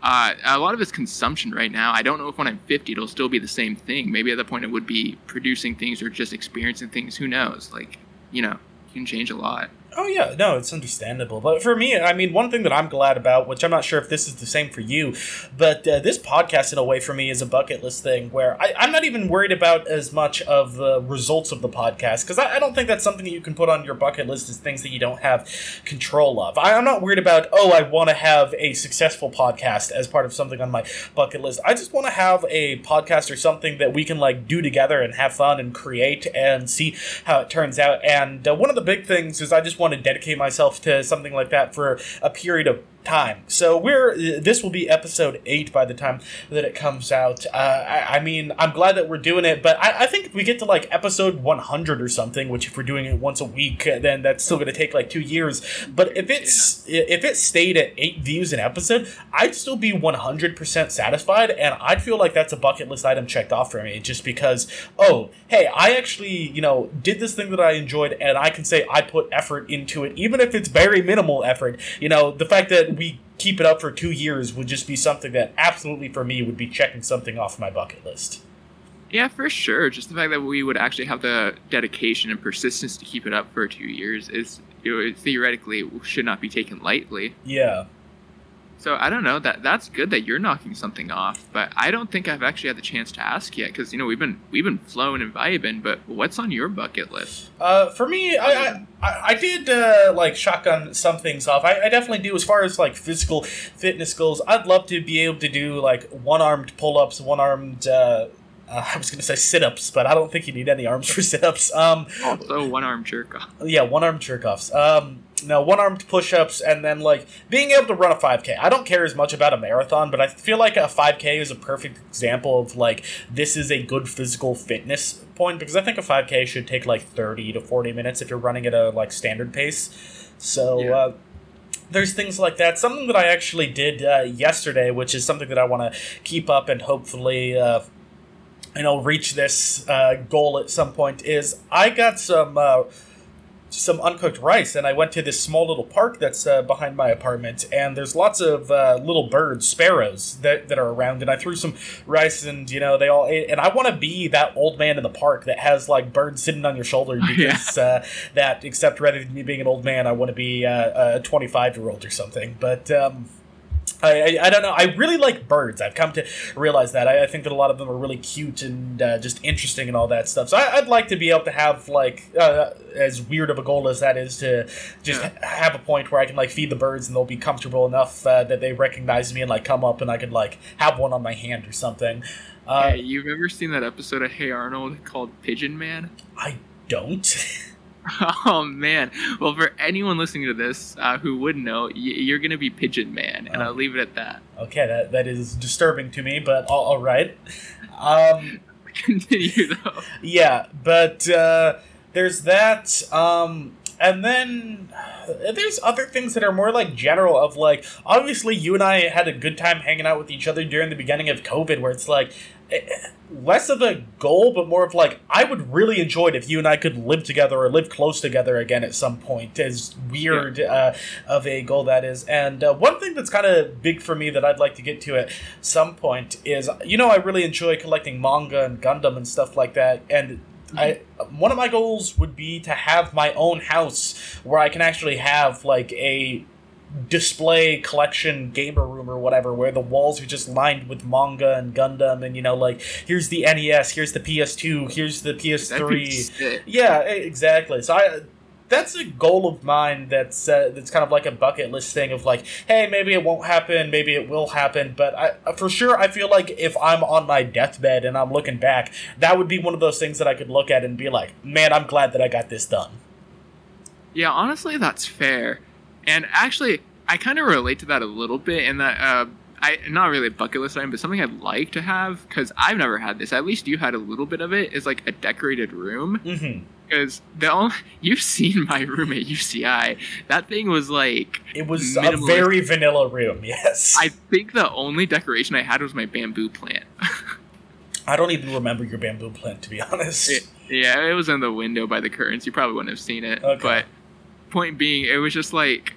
uh, a lot of it's consumption right now. I don't know if when I'm 50 it'll still be the same thing. Maybe at that point it would be producing things or just experiencing things. Who knows? Like, you know, it can change a lot.
Oh yeah, no, it's understandable. But for me, I mean, one thing that I'm glad about, which I'm not sure if this is the same for you, but uh, this podcast in a way for me is a bucket list thing where I, I'm not even worried about as much of the results of the podcast because I, I don't think that's something that you can put on your bucket list as things that you don't have control of. I, I'm not worried about oh, I want to have a successful podcast as part of something on my bucket list. I just want to have a podcast or something that we can like do together and have fun and create and see how it turns out. And uh, one of the big things is I just want to dedicate myself to something like that for a period of time. So we're this will be episode eight by the time that it comes out. Uh, I, I mean, I'm glad that we're doing it, but I, I think if we get to like episode 100 or something, which if we're doing it once a week, uh, then that's still going to take like two years. But if it's if it stayed at eight views an episode, I'd still be 100% satisfied, and I'd feel like that's a bucket list item checked off for me, just because oh hey, I actually you know did this thing that I enjoyed, and I can say I put effort into it, even if it's very minimal effort. You know, the fact that we keep it up for two years would just be something that absolutely for me would be checking something off my bucket list.
Yeah, for sure. Just the fact that we would actually have the dedication and persistence to keep it up for two years is you know, theoretically should not be taken lightly.
Yeah.
So I don't know that that's good that you're knocking something off, but I don't think I've actually had the chance to ask yet because you know we've been we've been flowing and vibing. But what's on your bucket list?
Uh, for me, I I, I did uh, like shotgun some things off. I, I definitely do as far as like physical fitness goals. I'd love to be able to do like one armed pull ups, one armed. Uh, uh, I was gonna say sit ups, but I don't think you need any arms for sit ups. Um,
Also, one arm jerk off.
yeah, one armed jerk offs. Um, no, one armed push ups, and then like being able to run a 5K. I don't care as much about a marathon, but I feel like a 5K is a perfect example of like this is a good physical fitness point because I think a 5K should take like 30 to 40 minutes if you're running at a like standard pace. So,
Yeah.
uh, there's things like that. Something that I actually did uh, yesterday, which is something that I want to keep up and hopefully, uh, you know, reach this uh, goal at some point. Is I got some uh, some uncooked rice, and I went to this small little park that's uh, behind my apartment, and there's lots of uh, little birds, sparrows that, that are around, and I threw some rice, and you know they all ate, and I want to be that old man in the park that has like birds sitting on your shoulder
Yeah.
because uh, that, except rather than me being an old man, I want to be uh, a 25 year old or something, but. Um, I, I, I don't know. I really like birds. I've come to realize that. I, I think that a lot of them are really cute and uh, just interesting and all that stuff. So I, I'd like to be able to have like uh, as weird of a goal as that is to just
Yeah.
have a point where I can like feed the birds and they'll be comfortable enough uh, that they recognize me and like come up and I could like have one on my hand or something. Uh,
hey, you've ever seen that episode of Hey Arnold called Pigeon Man?
I don't.
Oh man! Well, for anyone listening to this uh, who wouldn't know, y- you're gonna be Pigeon Man, and
Oh.
I'll leave it at that.
okay, that that is disturbing to me, but all, all right. Um,
Continue though.
yeah, but uh, there's that. Um, and then uh, there's other things that are more like general of like obviously you and I had a good time hanging out with each other during the beginning of COVID where it's like less of a goal, but more of like I would really enjoy it if you and I could live together or live close together again at some point. As weird yeah. uh, of a goal that is, and uh, one thing that's kind of big for me that I'd like to get to at some point is you know I really enjoy collecting manga and Gundam and stuff like that, and I one of my goals would be to have my own house where I can actually have like a display collection gamer room or whatever where the walls are just lined with manga and Gundam and you know like here's the NES, here's the PS2, here's the PS3. Yeah, exactly. So I that's a goal of mine that's uh, that's kind of like a bucket list thing of like hey maybe it won't happen maybe it will happen but I for sure I feel like if I'm on my deathbed and I'm looking back that would be one of those things that I could look at and be like man I'm glad that I got this done.
Yeah, honestly that's fair. And actually, I kind of relate to that a little bit in that uh, I not really a bucket list item, but something I'd like to have because I've never had this. At least you had a little bit of it. Is like a decorated room. Because mm-hmm. the only, you've seen my room at UCI. That thing was like
it was minimalist. a very vanilla room. Yes,
I think the only decoration I had was my bamboo plant.
I don't even remember your bamboo plant to be honest.
It, yeah, it was in the window by the curtains. You probably wouldn't have seen it. Okay. But point being, it was just like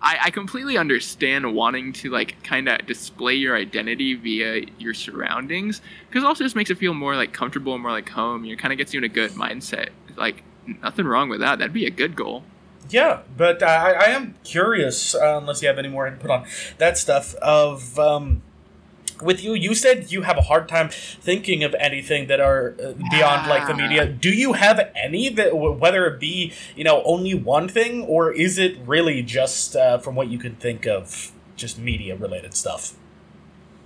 I, I completely understand wanting to like kind of display your identity via your surroundings because also just makes it feel more like comfortable and more like home. You know kind of gets you in a good mindset. Like nothing wrong with that. That'd be a good goal.
Yeah, but I, I am curious, uh, unless you have any more input on that stuff, of um, with you you said you have a hard time thinking of anything that are uh, beyond like the media do you have any that whether it be you know only one thing or is it really just uh, from what you can think of just media related stuff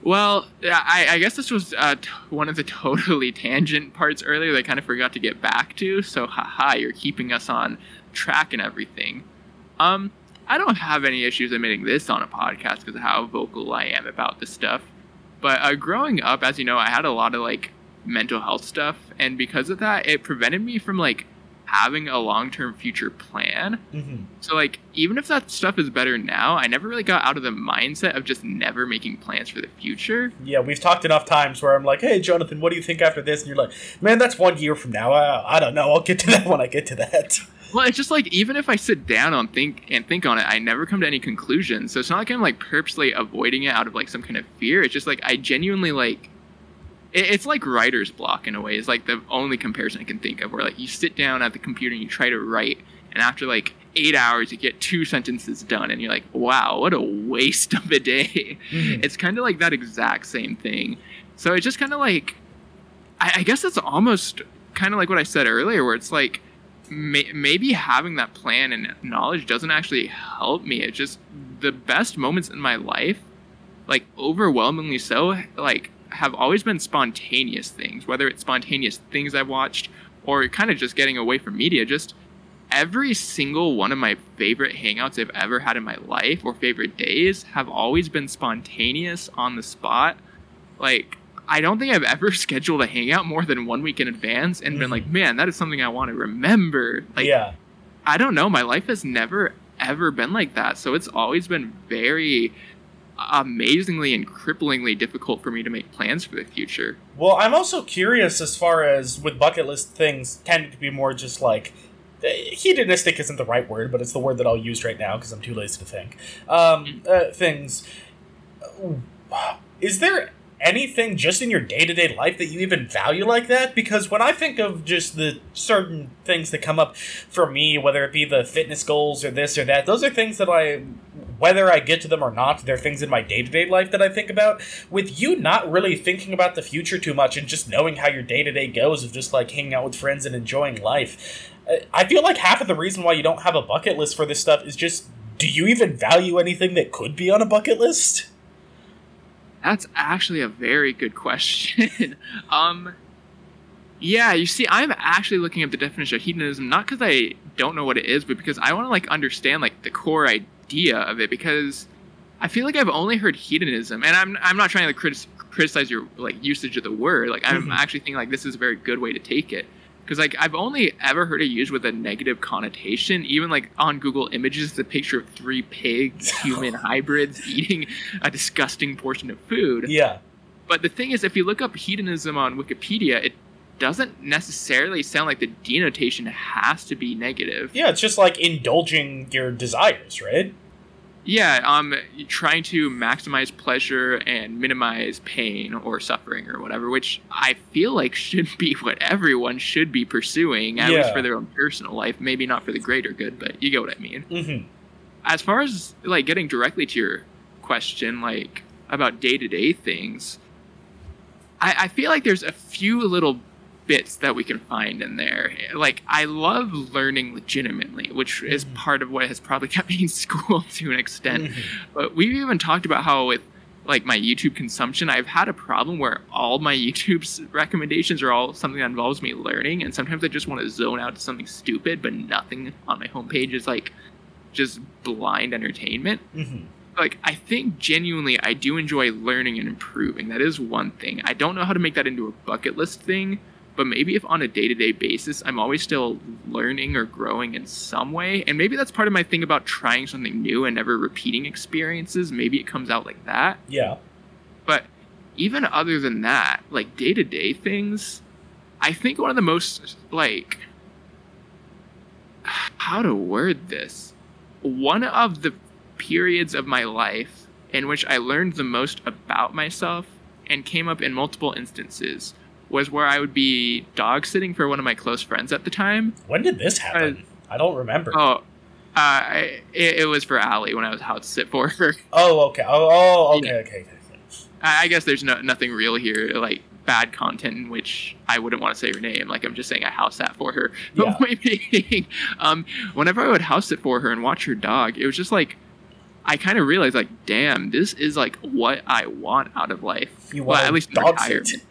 well, I, I guess this was uh, t- one of the totally tangent parts earlier that I kind of forgot to get back to. So, haha, you're keeping us on track and everything. Um, I don't have any issues admitting this on a podcast because of how vocal I am about this stuff. But uh, growing up, as you know, I had a lot of like mental health stuff, and because of that, it prevented me from like having a long-term future plan. Mm-hmm. So like even if that stuff is better now, I never really got out of the mindset of just never making plans for the future.
Yeah, we've talked enough times where I'm like, "Hey, Jonathan, what do you think after this?" And you're like, "Man, that's one year from now. I, I don't know. I'll get to that when I get to that."
Well, it's just like even if I sit down and think and think on it, I never come to any conclusions. So it's not like I'm like purposely avoiding it out of like some kind of fear. It's just like I genuinely like. It, it's like writer's block in a way. It's like the only comparison I can think of, where like you sit down at the computer and you try to write, and after like eight hours you get two sentences done, and you're like, wow, what a waste of a day. Mm-hmm. It's kind of like that exact same thing. So it's just kind of like, I, I guess it's almost kind of like what I said earlier, where it's like may, maybe having that plan and knowledge doesn't actually help me. It's just the best moments in my life, like overwhelmingly so, like have always been spontaneous things, whether it's spontaneous things I've watched or kind of just getting away from media. Just every single one of my favorite hangouts I've ever had in my life or favorite days have always been spontaneous on the spot. Like I don't think I've ever scheduled a hangout more than one week in advance and mm-hmm. been like, man, that is something I want to remember. Like,
yeah.
I don't know. My life has never ever been like that. So it's always been very amazingly and cripplingly difficult for me to make plans for the future.
Well, I'm also curious as far as with bucket list things tend to be more just like hedonistic isn't the right word, but it's the word that I'll use right now because I'm too lazy to think. Um, mm. uh, things. Is there anything just in your day to day life that you even value like that? Because when I think of just the certain things that come up for me, whether it be the fitness goals or this or that, those are things that I, whether I get to them or not, they're things in my day to day life that I think about. With you not really thinking about the future too much and just knowing how your day to day goes of just like hanging out with friends and enjoying life, uh, I feel like half of the reason why you don't have a bucket list for this stuff is just do you even value anything that could be on a bucket list?
That's actually a very good question. um, yeah, you see, I'm actually looking up the definition of hedonism not because I don't know what it is, but because I want to like understand like the core idea of it. Because I feel like I've only heard hedonism, and I'm I'm not trying to critic- criticize your like usage of the word. Like I'm mm-hmm. actually thinking like this is a very good way to take it because like I've only ever heard it used with a negative connotation. Even like on Google Images, the picture of three pigs, human hybrids eating a disgusting portion of food.
Yeah.
But the thing is, if you look up hedonism on Wikipedia, it doesn't necessarily sound like the denotation has to be negative.
Yeah, it's just like indulging your desires, right?
Yeah, um, trying to maximize pleasure and minimize pain or suffering or whatever, which I feel like should be what everyone should be pursuing, at
Yeah.
least for their own personal life. Maybe not for the greater good, but you get what I mean.
Mm-hmm.
As far as like getting directly to your question, like about day to day things, I, I feel like there's a few little bits that we can find in there. Like I love learning legitimately, which is
Mhm.
part of what has probably kept me in school to an extent.
Mhm.
But we've even talked about how with like my YouTube consumption, I've had a problem where all my YouTube's recommendations are all something that involves me learning, and sometimes I just want to zone out to something stupid, but nothing on my homepage is like just blind entertainment.
Mm-hmm.
Like I think genuinely I do enjoy learning and improving. That is one thing. I don't know how to make that into a bucket list thing, but maybe if on a day-to-day basis I'm always still learning or growing in some way, and maybe that's part of my thing about trying something new and never repeating experiences, maybe it comes out like that.
Yeah.
But even other than that, like day-to-day things, I think one of the most like how to word this. One of the periods of my life in which I learned the most about myself and came up in multiple instances was where I would be dog sitting for one of my close friends at the time.
When did this happen? I don't remember.
Oh, uh, I, it, it was for Allie when I was house sit for her.
Oh, okay. Oh, oh okay, okay, okay. okay.
I I guess there's no nothing real here, like bad content in which I wouldn't want to say her name. Like I'm just saying I house sat for her. But
Yeah.
being, um, whenever I would house sit for her and watch her dog, it was just like I kind of realized, like, damn, this is like what I want out of life.
You
Well,
want
at least
dog
retirement.
sit?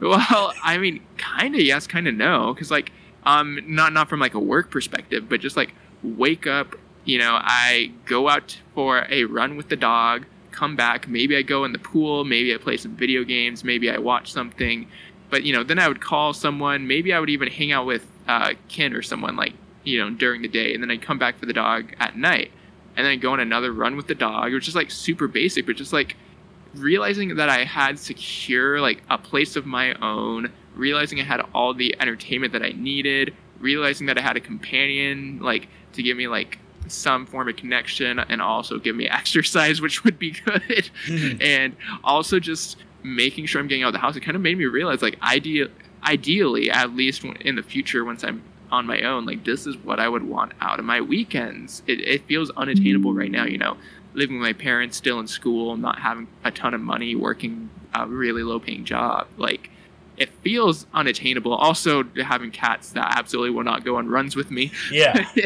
Well, I mean, kind of yes, kind of no, because like, um, not not from like a work perspective, but just like wake up, you know, I go out for a run with the dog, come back, maybe I go in the pool, maybe I play some video games, maybe I watch something, but you know, then I would call someone, maybe I would even hang out with uh, Ken or someone like you know during the day, and then I'd come back for the dog at night, and then I'd go on another run with the dog, which is like super basic, but just like realizing that I had secure like a place of my own, realizing I had all the entertainment that I needed, realizing that I had a companion like to give me like some form of connection and also give me exercise which would be good. And also just making sure I'm getting out of the house it kind of made me realize like ideal ideally at least in the future once I'm on my own like this is what I would want out of my weekends. It, it feels unattainable right now you know living with my parents still in school not having a ton of money working a really low paying job like it feels unattainable also having cats that absolutely will not go on runs with me
Yeah.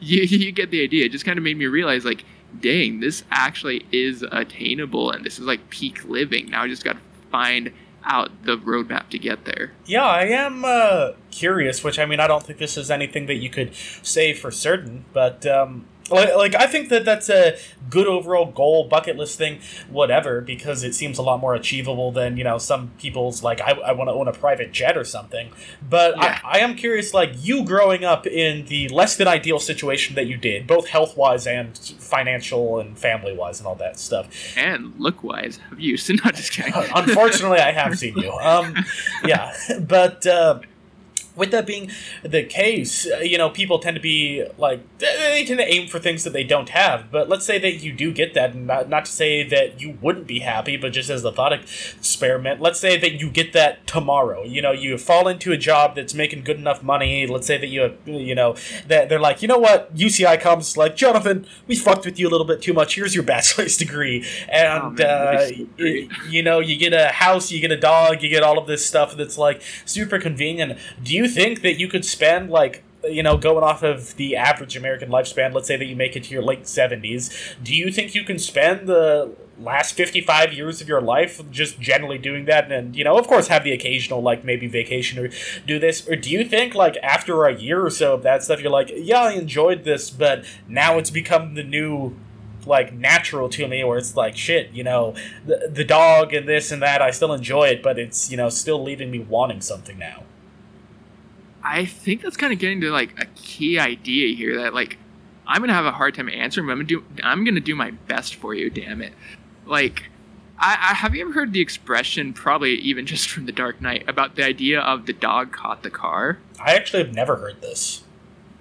you, you get the idea. It just kind of made me realize, like, dang, this actually is attainable, and this is like peak living. Now I just got to find out the roadmap to get there.
Yeah, I am uh, curious, which I mean, I don't think this is anything that you could say for certain, but um, like, like I think that that's a good overall goal, bucket list thing, whatever, because it seems a lot more achievable than you know some people's like I, I want to own a private jet or something. But
Yeah.
I, I am curious, like you growing up in the less than ideal situation that you did, both health wise and financial and family wise and all that stuff.
And look wise, have you? So not just kidding.
Unfortunately, I have seen you. Um, yeah, but uh, with that being the case, uh, you know, people tend to be like they tend to aim for things that they don't have. But let's say that you do get that, and not, not to say that you wouldn't be happy, but just as a thought experiment, let's say that you get that tomorrow. You know, you fall into a job that's making good enough money. Let's say that you, you know, that they're like, you know what, UCI comes like, Jonathan, we fucked with you a little bit too much. Here's your bachelor's degree, and
Oh,
uh,
that'd be so great.
y- you know, you get a house, you get a dog, you get all of this stuff that's like super convenient. Do you think that you could spend like you know, going off of the average American lifespan, let's say that you make it to your late 70s, do you think you can spend the last 55 years of your life just generally doing that and, you know, of course have the occasional, like, maybe vacation or do this? Or do you think, like, after a year or so of that stuff, you're like, yeah, I enjoyed this, but now it's become the new like natural to me where it's like shit you know the, the dog and this and that i still enjoy it but it's you know still leaving me wanting something now
I think that's kind of getting to like a key idea here that like I'm gonna have a hard time answering, but I'm gonna do I'm gonna do my best for you. Damn it! Like I, I, have you ever heard the expression, probably even just from The Dark Knight, about the idea of the dog caught the car?
I actually have never heard this.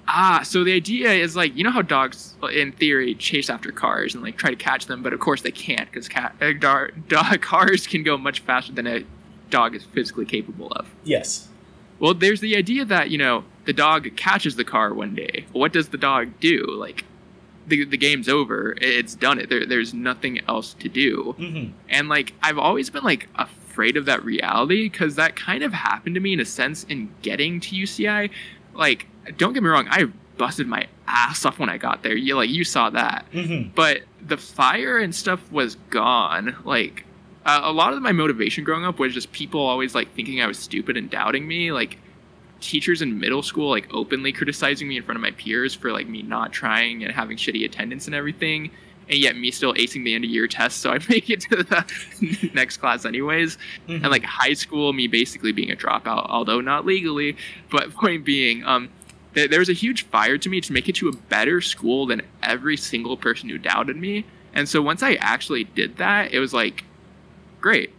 Ah, so the idea is like you know how dogs, in theory, chase after cars and like try to catch them, but of course they can't because cat uh, dog, dog cars can go much faster than a dog is physically capable of.
Yes.
Well, there's the idea that you know the dog catches the car one day. What does the dog do? Like, the the game's over. It's done. It. There, there's nothing else to do.
Mm-hmm.
And like I've always been like afraid of that reality because that kind of happened to me in a sense in getting to UCI. Like don't get me wrong, I busted my ass off when I got there. You like you saw that,
mm-hmm.
but the fire and stuff was gone. Like uh, a lot of my motivation growing up was just people always like thinking I was stupid and doubting me. Like teachers in middle school like openly criticizing me in front of my peers for like me not trying and having shitty attendance and everything and yet me still acing the end of year test so i'd make it to the next class anyways
mm-hmm.
and like high school me basically being a dropout although not legally but point being um there was a huge fire to me to make it to a better school than every single person who doubted me. And so once I actually did that, it was like, great,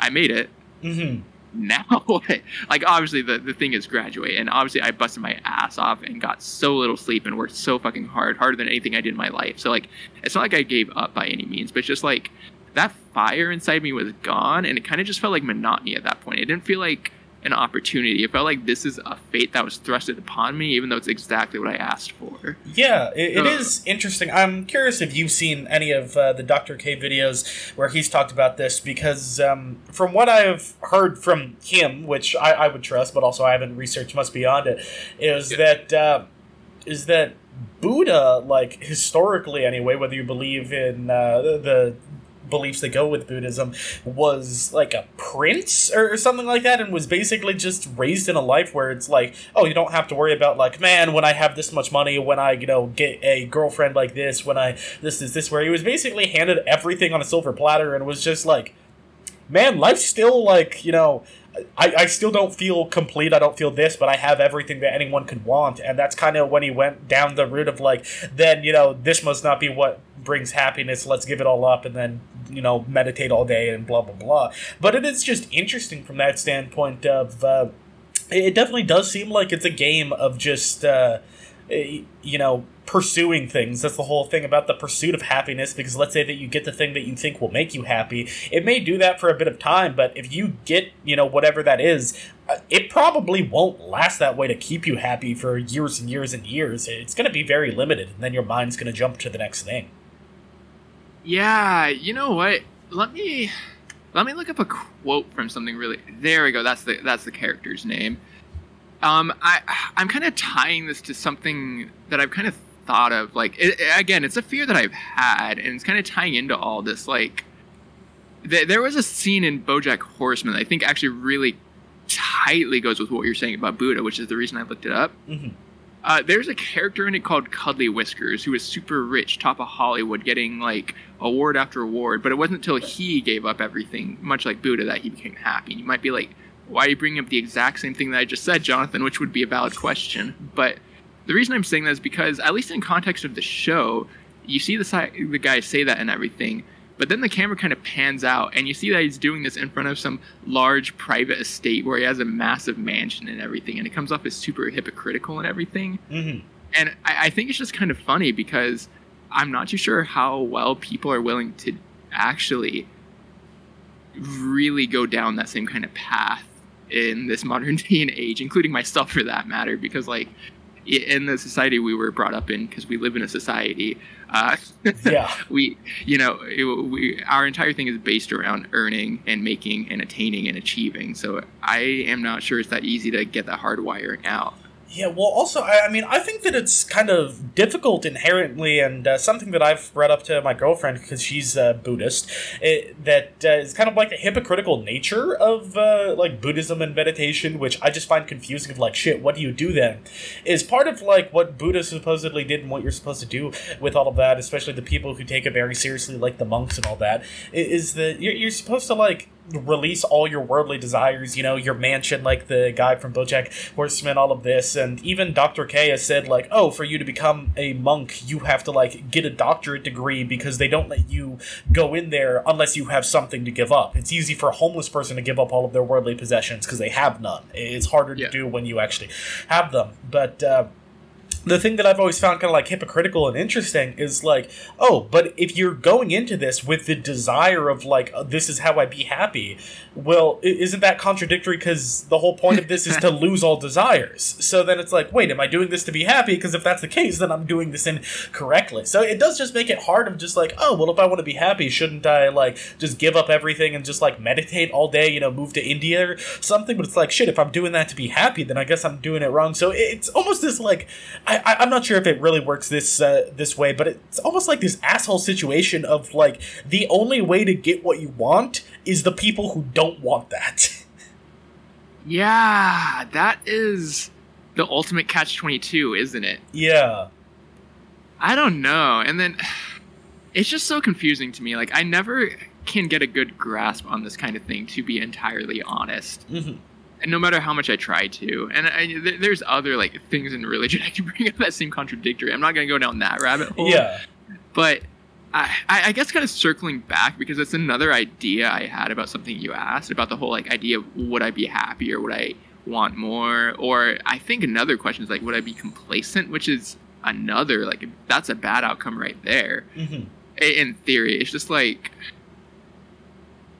I made it.
Mm-hmm.
Now, like obviously the, the thing is graduate, and obviously I busted my ass off and got so little sleep and worked so fucking hard, harder than anything I did in my life. So like, it's not like I gave up by any means, but it's just like that fire inside me was gone, and it kind of just felt like monotony at that point. It didn't feel like an opportunity. It felt like this is a fate that was thrusted upon me, even though it's exactly what I asked for.
Yeah, it, it uh, is interesting. I'm curious if you've seen any of uh, the Dr. K videos where he's talked about this, because um, from what I've heard from him, which I, I, would trust, but also I haven't researched much beyond it, is yeah. that uh, is that Buddha, like historically anyway, whether you believe in uh, the beliefs that go with Buddhism was like a prince or, something like that, and was basically just raised in a life where it's like, oh, you don't have to worry about like, man, when I have this much money, when I you know get a girlfriend like this, when I this is this, where he was basically handed everything on a silver platter and was just like, man, life's still like you know. I, I still don't feel complete. I don't feel this, but I have everything that anyone could want. And that's kind of when he went down the route of like, then, you know, this must not be what brings happiness. Let's give it all up and then you know meditate all day and blah blah blah. But it is just interesting from that standpoint of uh, it definitely does seem like it's a game of just uh, you know pursuing things. That's the whole thing about the pursuit of happiness. Because let's say that you get the thing that you think will make you happy, it may do that for a bit of time, but if you get you know whatever that is, uh, it probably won't last that way to keep you happy for years and years and years. It's going to be very limited, and then your mind's going to jump to the next thing.
Yeah, you know what? Let me let me look up a quote from something really. There we go. That's the that's the character's name. Um, I I'm kind of tying this to something that I've kind of thought of. Like it, again, it's a fear that I've had, and it's kind of tying into all this. Like th- there was a scene in BoJack Horseman that I think actually really tightly goes with what you're saying about Buddha, which is the reason I looked it up.
Mm-hmm.
Uh, there's a character in it called Cuddly Whiskers who was super rich, top of Hollywood, getting like award after award. But it wasn't until he gave up everything, much like Buddha, that he became happy. You might be like, why are you bringing up the exact same thing that I just said, Jonathan? Which would be a valid question. But the reason I'm saying that is because, at least in context of the show, you see the, the guy say that and everything. But then the camera kind of pans out, and you see that he's doing this in front of some large private estate where he has a massive mansion and everything, and it comes off as super hypocritical and everything.
Mm-hmm.
And I, I think it's just kind of funny because I'm not too sure how well people are willing to actually really go down that same kind of path in this modern day and age, including myself for that matter, because like in the society we were brought up in, because we live in a society uh,
yeah.
we, you know, it, we, our entire thing is based around earning and making and attaining and achieving. So I am not sure it's that easy to get that hard wiring out.
Yeah, well, also, I, I, mean, I think that it's kind of difficult inherently, and uh, something that I've brought up to my girlfriend because she's uh, Buddhist, it, that uh, is kind of like the hypocritical nature of uh, like Buddhism and meditation, which I just find confusing. Of like, shit, what do you do then? Is part of like what Buddha supposedly did and what you're supposed to do with all of that, especially the people who take it very seriously, like the monks and all that, is that you're, you're supposed to like release all your worldly desires, you know, your mansion, like the guy from Bojack Horseman, all of this, and even Dr. K has said, like, oh, for you to become a monk, you have to, like, get a doctorate degree because they don't let you go in there unless you have something to give up. It's easy for a homeless person to give up all of their worldly possessions because they have none. It's harder to do when you actually have them. But, uh, the thing that I've always found kind of like hypocritical and interesting is like, oh, but if you're going into this with the desire of like, uh, this is how I be happy, well, isn't that contradictory? Because the whole point of this is to lose all desires. So then it's like, wait, am I doing this to be happy? Because if that's the case, then I'm doing this incorrectly. So it does just make it hard of just like, oh, well, if I want to be happy, shouldn't I like just give up everything and just like meditate all day, you know, move to India or something? But it's like, shit, if I'm doing that to be happy, then I guess I'm doing it wrong. So it's almost this like, I, I I'm not sure if it really works this uh, this way, but it's almost like this asshole situation of like the only way to get what you want is the people who don't want that.
Yeah, that is the ultimate catch 22, isn't it?
yeah.
I don't know. And then it's just so confusing to me. Like, I never can get a good grasp on this kind of thing, to be entirely honest.
hmm
And no matter how much I try to. And I, th- there's other, like, things in religion I can bring up that seem contradictory. I'm not going to go down that rabbit hole.
Yeah.
But I, I guess kind of circling back because it's another idea I had about something you asked about the whole like idea of would I be happy or would I want more or I think another question is like would I be complacent which is another like that's a bad outcome right there
hmm
in theory it's just like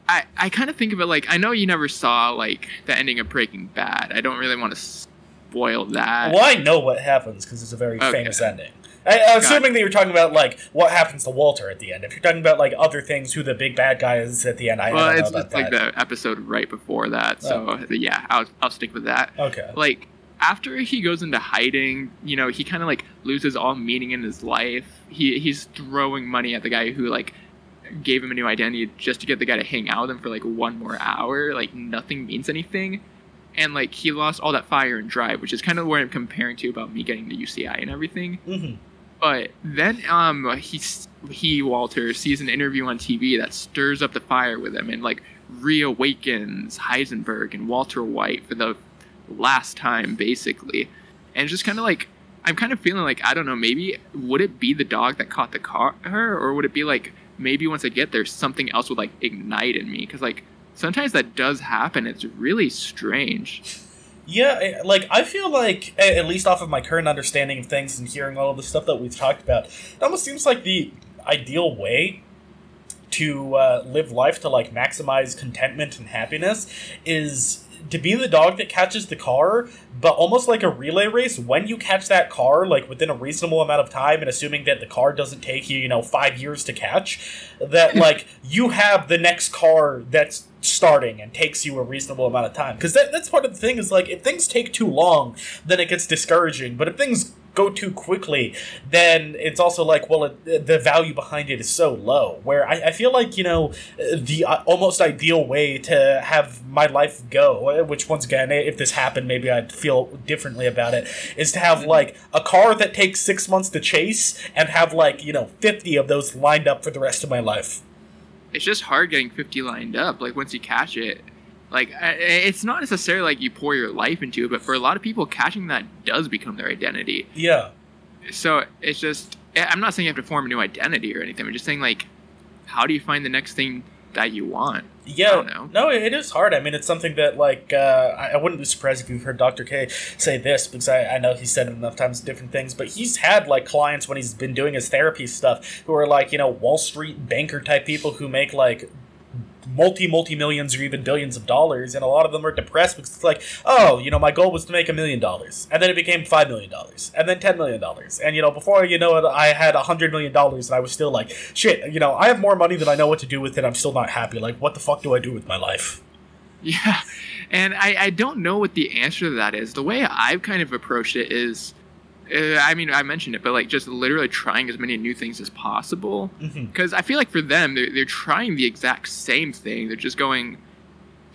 I I kind of think of it like I know you never saw like the ending of Breaking Bad I don't really want to spoil that
Well, I know what happens because it's a very
Okay.
famous ending. I, I'm assuming that you're talking about like what happens to Walter at the end. If you're talking about like other things, who the big bad guy is at the end, I, I
well
don't know
it's,
about
it's like
that.
the episode right before that so oh. yeah I'll, I'll stick with that
okay.
like after he goes into hiding, you know, he kind of like loses all meaning in his life. He he's throwing money at the guy who like gave him a new identity just to get the guy to hang out with him for like one more hour. Like nothing means anything. And like he lost all that fire and drive, which is kind of what I'm comparing to about me getting the UCI and everything.
hmm
But then um he he Walter sees an interview on TV that stirs up the fire with him and like reawakens Heisenberg and Walter White for the last time basically. And just kind of like I'm kind of feeling like I don't know, maybe would it be the dog that caught the car her or would it be like maybe once I get there something else would like ignite in me cuz like sometimes that does happen. It's really strange.
Yeah, eh, like I feel like at least off of my current understanding of things and hearing all of the stuff that we've talked about, it almost seems like the ideal way to uh, live life to like maximize contentment and happiness is to be the dog that catches the car, but almost like a relay race. When you catch that car, like within a reasonable amount of time, and assuming that the car doesn't take you, you know, five years to catch, that hmm. like you have the next car that's starting and takes you a reasonable amount of time. Because that, that's part of the thing is like if things take too long, then it gets discouraging. But if things go too quickly, then it's also like, well, it, the value behind it is so low. Where I, I feel like, you know, the uh, almost ideal way to have my life go, which once again, if this happened, maybe I'd feel differently about it, is to have like a car that takes six months to chase and have like, you know, 50 of those lined up for the rest of my life.
it's just hard getting 50 lined up like once you catch it like it's not necessarily like you pour your life into it but for a lot of people catching that does become their identity
Yeah.
so it's just i'm not saying you have to form a new identity or anything i'm just saying like how do you find the next thing that you want
Yeah,
don't know.
no, it is hard. I mean, it's something that like uh, I I wouldn't be surprised if you've heard Dr. K say this because I, I know he's said it enough times different things. But he's had like clients when he's been doing his therapy stuff who are like you know Wall Street banker type people who make like multi multi millions or even billions of dollars, and a lot of them are depressed because it's like, oh, you know, my goal was to make a million dollars, and then it became five million dollars, and then ten million dollars, and you know, before you know it, I had a hundred million dollars, and I was still like, shit, you know, I have more money than I know what to do with it. I'm still not happy. Like, what the fuck do I do with my life?
yeah and I, I don't know what the answer to that is the way i've kind of approached it is uh, i mean i mentioned it but like just literally trying as many new things as possible because I feel like for them, they're, they're trying the exact same thing. They're just going,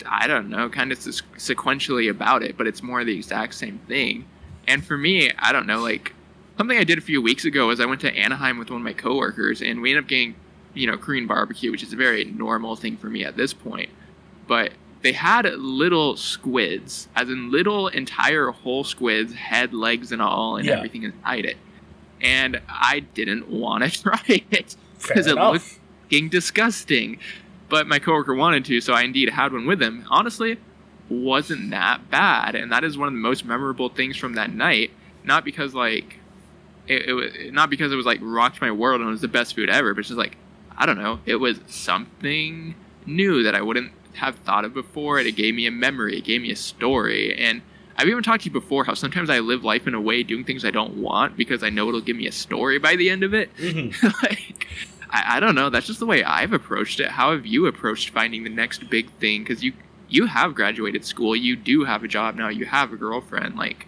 I don't know, kind of s- sequentially about it, but it's more the exact same thing. And for me, I don't know, like something I did a few weeks ago was I went to Anaheim with one of my coworkers, and we ended up getting, you know, Korean barbecue, which is a very normal thing for me at this point. but they had little squids, as in little entire whole squids, head, legs, and all, and
Yeah.
everything inside it. And I didn't want to try it because it looked fucking disgusting. But my coworker wanted to, so I indeed had one with him. Honestly, wasn't that bad, and that is one of the most memorable things from that night. Not because like it, it was not because it was like rocked my world and it was the best food ever, but it's just like I don't know, it was something new that I wouldn't have thought of before. And it gave me a memory, it gave me a story, and I've even talked to you before how sometimes I live life in a way doing things I don't want because I know it'll give me a story by the end of it.
Mhm.
like, I, I don't know. That's just the way I've approached it. How have you approached finding the next big thing? Because you you have graduated school, you do have a job now, you have a girlfriend. Like,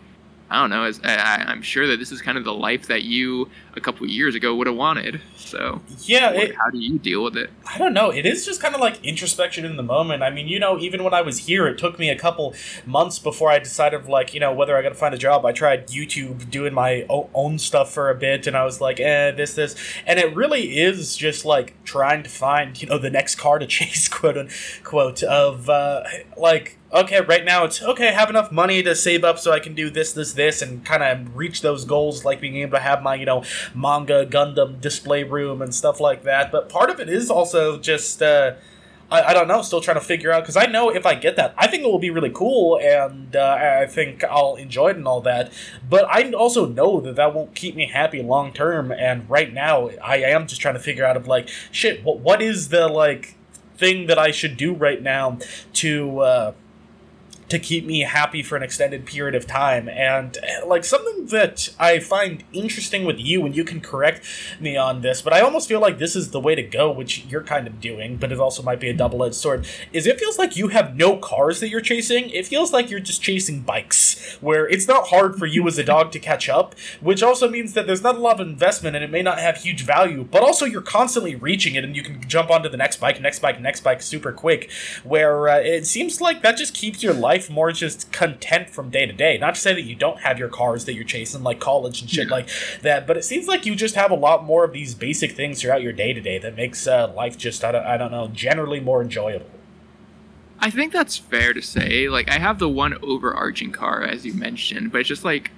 I don't know. As I, I- I'm sure that this is kind of the life that you a couple years ago would have wanted. So,
Yeah,
what-
it,
how do you deal with it?
I don't know. It is just kind of like introspection in the moment. I mean, you know, even when I was here, it took me a couple months before I decided, like, you know, whether I got to find a job. I tried YouTube doing my own stuff for a bit, and I was like, eh, this, this. And it really is just like trying to find, you know, the next car to chase, quote unquote, of, uh, like, okay, right now it's okay, I have enough money to save up so I can do this, this, this, and kind of reach those goals, like being able to have my, you know, manga Gundam display room and stuff like that. But part of it is also just, uh, I, I don't know, still trying to figure out because I know if I get that, I think it will be really cool and uh, I think I'll enjoy it and all that. But I also know that that won't keep me happy long term. And right now, I am just trying to figure out of like, shit, what what is the like thing that I should do right now to. Uh, to keep me happy for an extended period of time. And uh, like something that I find interesting with you, and you can correct me on this, but I almost feel like this is the way to go, which you're kind of doing, but it also might be a double edged sword. Is it feels like you have no cars that you're chasing. It feels like you're just chasing bikes, where it's not hard for you as a dog to catch up, which also means that there's not a lot of investment and it may not have huge value, but also you're constantly reaching it and you can jump onto the next bike, next bike, next bike super quick. Where uh, it seems like that just keeps your life more just content from day to day. Not to say that you don't have your cars that you're chasing, like college and shit
Yeah.
like that, but it seems like you just have a lot more of these basic things throughout your day to day that makes uh, life just, I don't, I don't know, generally more enjoyable.
I think that's fair to say. Like, I have the one overarching car, as you mentioned, but it's just like,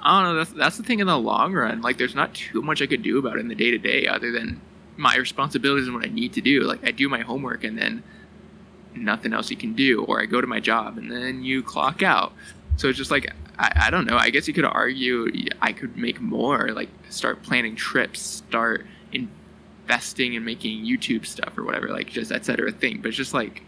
I don't know. That's that's the thing in the long run. Like, there's not too much I could do about it in the day to day, other than my responsibilities and what I need to do. Like, I do my homework, and then nothing else you can do, or I go to my job, and then you clock out. So it's just like, I, I don't know. I guess you could argue I could make more. Like, start planning trips, start investing in making YouTube stuff or whatever. Like, just et cetera thing. But it's just like.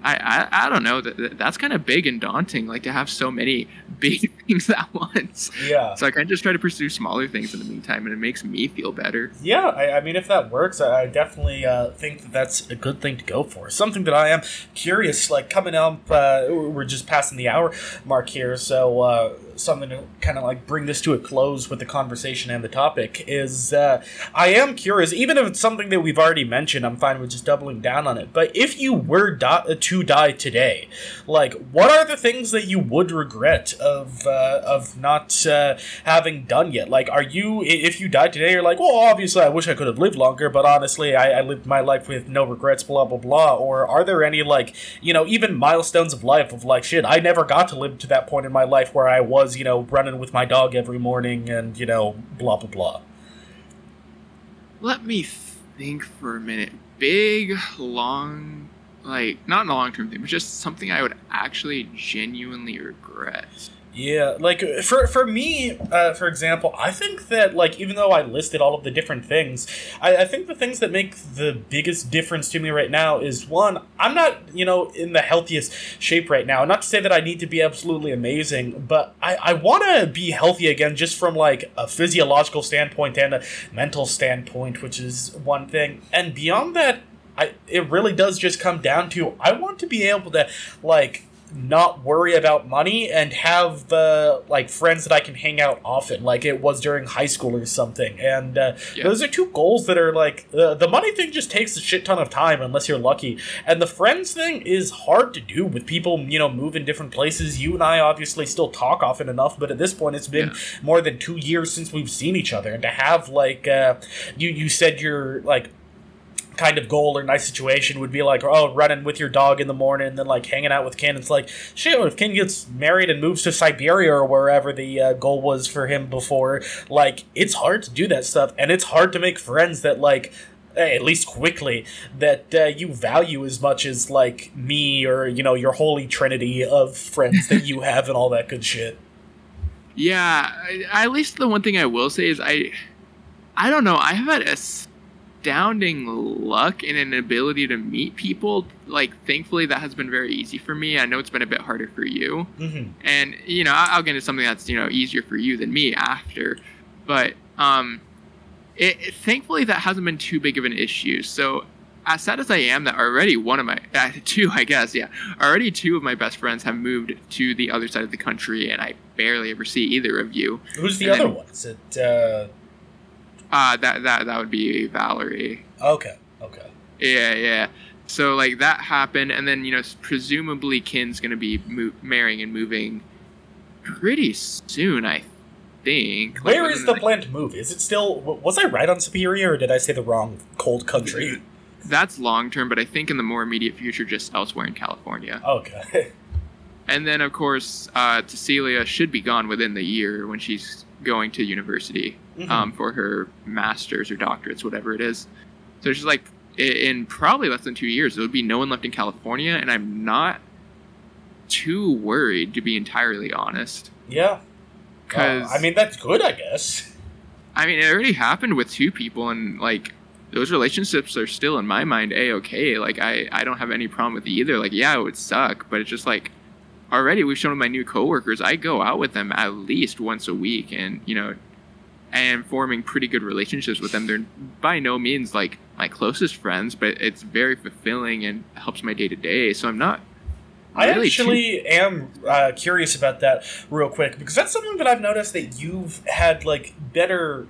I, I, I don't know that that- that's kind of big and daunting like to have so many big things at once
Yeah.
so i kind of just try to pursue smaller things in the meantime and it makes me feel better
Yeah, I, I mean, if that works, I, I definitely uh, think that that's a good thing to go for. Something that I am curious, like coming up, uh, we're just passing the hour mark here, so uh, something to kind of like bring this to a close with the conversation and the topic is uh, I am curious, even if it's something that we've already mentioned, I'm fine with just doubling down on it. But if you were to die today, like, what are the things that you would regret of uh, of not uh, having done yet? Like, are you if you died today, you're like, well, obviously, I wish I could have lived longer, but honestly, I, I lived my life with no regrets, blah blah blah. Or are there any like, you know, even milestones of life of like, shit, I never got to live to that point in my life where I was, you know, running with my dog every morning and you know, blah blah blah.
let me think for a minute big long like not in a long-term thing but just something i would actually genuinely regret
Yeah, like for for me, uh, for example, I think that like even though I listed all of the different things, I, I think the things that make the biggest difference to me right now is one, I'm not you know in the healthiest shape right now. Not to say that I need to be absolutely amazing, but I I want to be healthy again, just from like a physiological standpoint and a mental standpoint, which is one thing. And beyond that, I it really does just come down to I want to be able to like not worry about money and have uh, like friends that I can hang out often, like it was during high school or something. And uh,
Yeah.
those are two goals that are like uh, the money thing just takes a shit ton of time unless you're lucky, and the friends thing is hard to do with people you know move in different places. You and I obviously still talk often enough, but at this point it's been
Yeah.
more than two years since we've seen each other, and to have like uh, you you said you're like kind of goal or nice situation would be like, oh, running with your dog in the morning, and then like hanging out with Ken. It's like, shit, if Ken gets married and moves to Siberia or wherever the uh, goal was for him before, like, it's hard to do that stuff, and it's hard to make friends that like at least quickly that uh, you value as much as like me or you know your holy trinity of friends that you have and all that good shit
yeah I, at least the one thing i will say is i i don't know i have had astounding luck and an ability to meet people like thankfully that has been very easy for me i know it's been a bit harder for you
mm-hmm.
and you know i'll get into something that's you know easier for you than me after but um it, it, thankfully that hasn't been too big of an issue. So as sad as I am that already one of my uh, two, I guess, yeah, already two of my best friends have moved to the other side of the country, and I barely ever see either of you.
Who's the and other then, one? Is it? Uh...
uh that that that would be Valerie.
Okay. Okay.
Yeah, yeah. So like that happened, and then you know presumably Ken's gonna be mo- marrying and moving pretty soon, I think.
Where like, is the planned move? Is it still? Was I right on Siberia, or did I say the wrong cold country?
That's long term, but I think in the more immediate future, just elsewhere in California.
Okay.
And then, of course, uh, Cecilia should be gone within the year when she's going to university mm-hmm. um, for her master's or doctorates, whatever it is. So she's like, in probably less than two years, there would be no one left in California, and I'm not too worried, to be entirely honest.
Yeah. Because uh, I mean, that's good, I guess.
I mean, it already happened with two people, and like those relationships are still in my mind a okay. Like I, I don't have any problem with either. Like yeah, it would suck, but it's just like already we've shown my new coworkers. I go out with them at least once a week, and you know, and forming pretty good relationships with them. They're by no means like my closest friends, but it's very fulfilling and helps my day to day. So I'm not
I actually too- am uh, curious about that real quick because that's something that I've noticed that you've had like better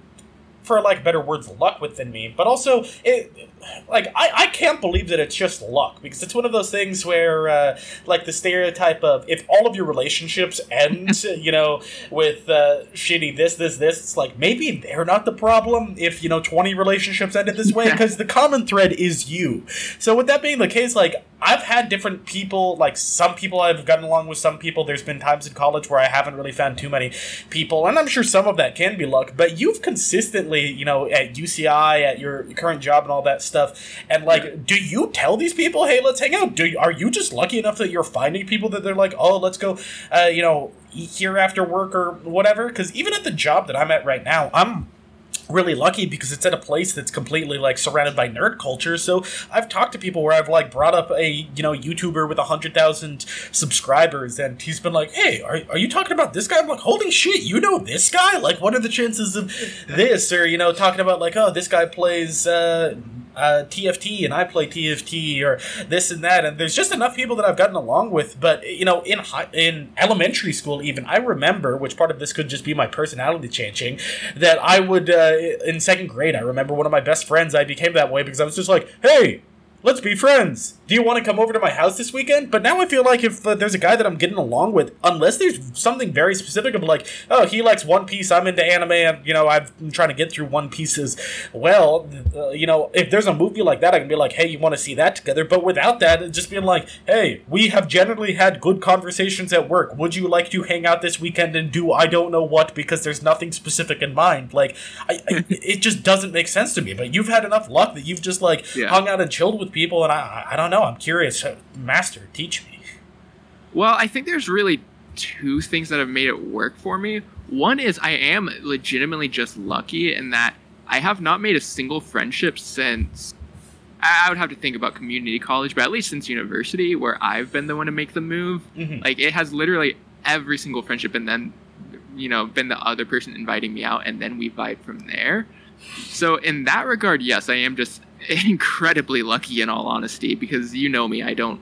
for like better words luck with than me but also it like I, I can't believe that it's just luck because it's one of those things where uh, like the stereotype of if all of your relationships end you know with uh, shitty this this this it's like maybe they're not the problem if you know 20 relationships ended this way because the common thread is you so with that being the case like I've had different people, like some people I've gotten along with, some people. There's been times in college where I haven't really found too many people, and I'm sure some of that can be luck. But you've consistently, you know, at UCI, at your current job, and all that stuff. And like, do you tell these people, "Hey, let's hang out"? Do are you just lucky enough that you're finding people that they're like, "Oh, let's go," uh, you know, eat here after work or whatever? Because even at the job that I'm at right now, I'm really lucky because it's at a place that's completely like surrounded by nerd culture. So I've talked to people where I've like brought up a you know YouTuber with a hundred thousand subscribers, and he's been like, "Hey, are, are you talking about this guy?" I'm like, "Holy shit, you know this guy? Like, what are the chances of this?" Or you know, talking about like, "Oh, this guy plays." Uh, uh, TFT and I play TFT or this and that, and there's just enough people that I've gotten along with. But you know, in high, in elementary school, even I remember, which part of this could just be my personality changing, that I would uh, in second grade. I remember one of my best friends. I became that way because I was just like, hey let's be friends. Do you want to come over to my house this weekend? But now I feel like if uh, there's a guy that I'm getting along with, unless there's something very specific of like, oh, he likes One Piece, I'm into anime, and you know, I've been trying to get through One Piece as well. Uh, you know, if there's a movie like that, I can be like, hey, you want to see that together? But without that, just being like, hey, we have generally had good conversations at work. Would you like to hang out this weekend and do I don't know what because there's nothing specific in mind? Like, I, I, it just doesn't make sense to me. But you've had enough luck that you've just like yeah. hung out and chilled with with people, and I, I don't know. I'm curious. Master, teach me.
Well, I think there's really two things that have made it work for me. One is I am legitimately just lucky in that I have not made a single friendship since I would have to think about community college, but at least since university, where I've been the one to make the move, mm-hmm. like it has literally every single friendship, and then you know been the other person inviting me out, and then we vibe from there. So in that regard, yes, I am just incredibly lucky in all honesty because you know me, I don't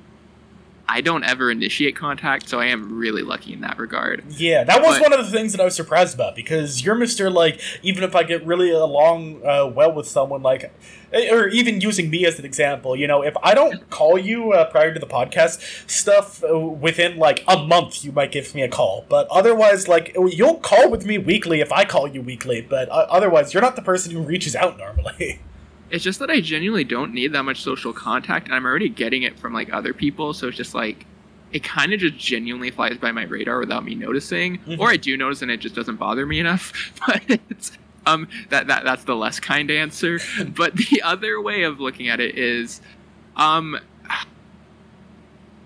I don't ever initiate contact, so I am really lucky in that regard.
Yeah, that was but, one of the things that I was surprised about because you're Mister like even if I get really along uh, well with someone like eh, or even using me as an example, you know, if I don't call you uh, prior to the podcast stuff uh, within like a month, you might give me a call. But otherwise, like you'll call with me weekly if I call you weekly. But uh, otherwise, you're not the person who reaches out normally.
it's just that I genuinely don't need that much social contact, and I'm already getting it from like other people. So it's just like it kind of just genuinely flies by my radar without me noticing, mm-hmm. or I do notice and it just doesn't bother me enough. But um, that that that's the less kind answer. but the other way of looking at it is, um,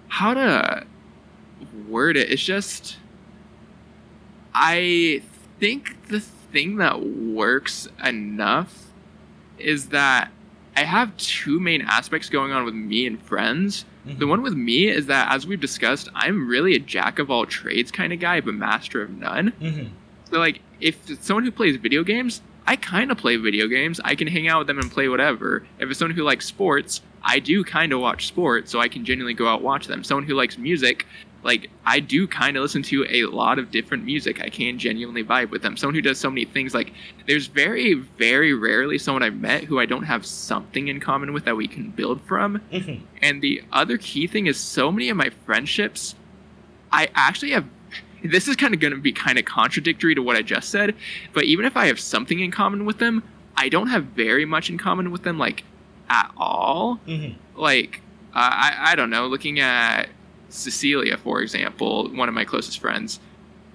how to word it. It's just I think the thing that works enough is that I have two main aspects going on with me and friends. Mm-hmm. The one with me is that, as we've discussed, I'm really a jack of all trades kind of guy, but master of none. Mm-hmm. So, like, if someone who plays video games, I kind of play video games. I can hang out with them and play whatever. If it's someone who likes sports, I do kind of watch sports, so I can genuinely go out and watch them. Someone who likes music, like I do kind of listen to a lot of different music. I can genuinely vibe with them. Someone who does so many things. Like there's very, very rarely someone I've met who I don't have something in common with that we can build from. Mm-hmm. And the other key thing is so many of my friendships, I actually have. This is kind of going to be kind of contradictory to what I just said, but even if I have something in common with them, I don't have very much in common with them, like at all. Mm-hmm. Like uh, I, I don't know. Looking at Cecilia, for example, one of my closest friends,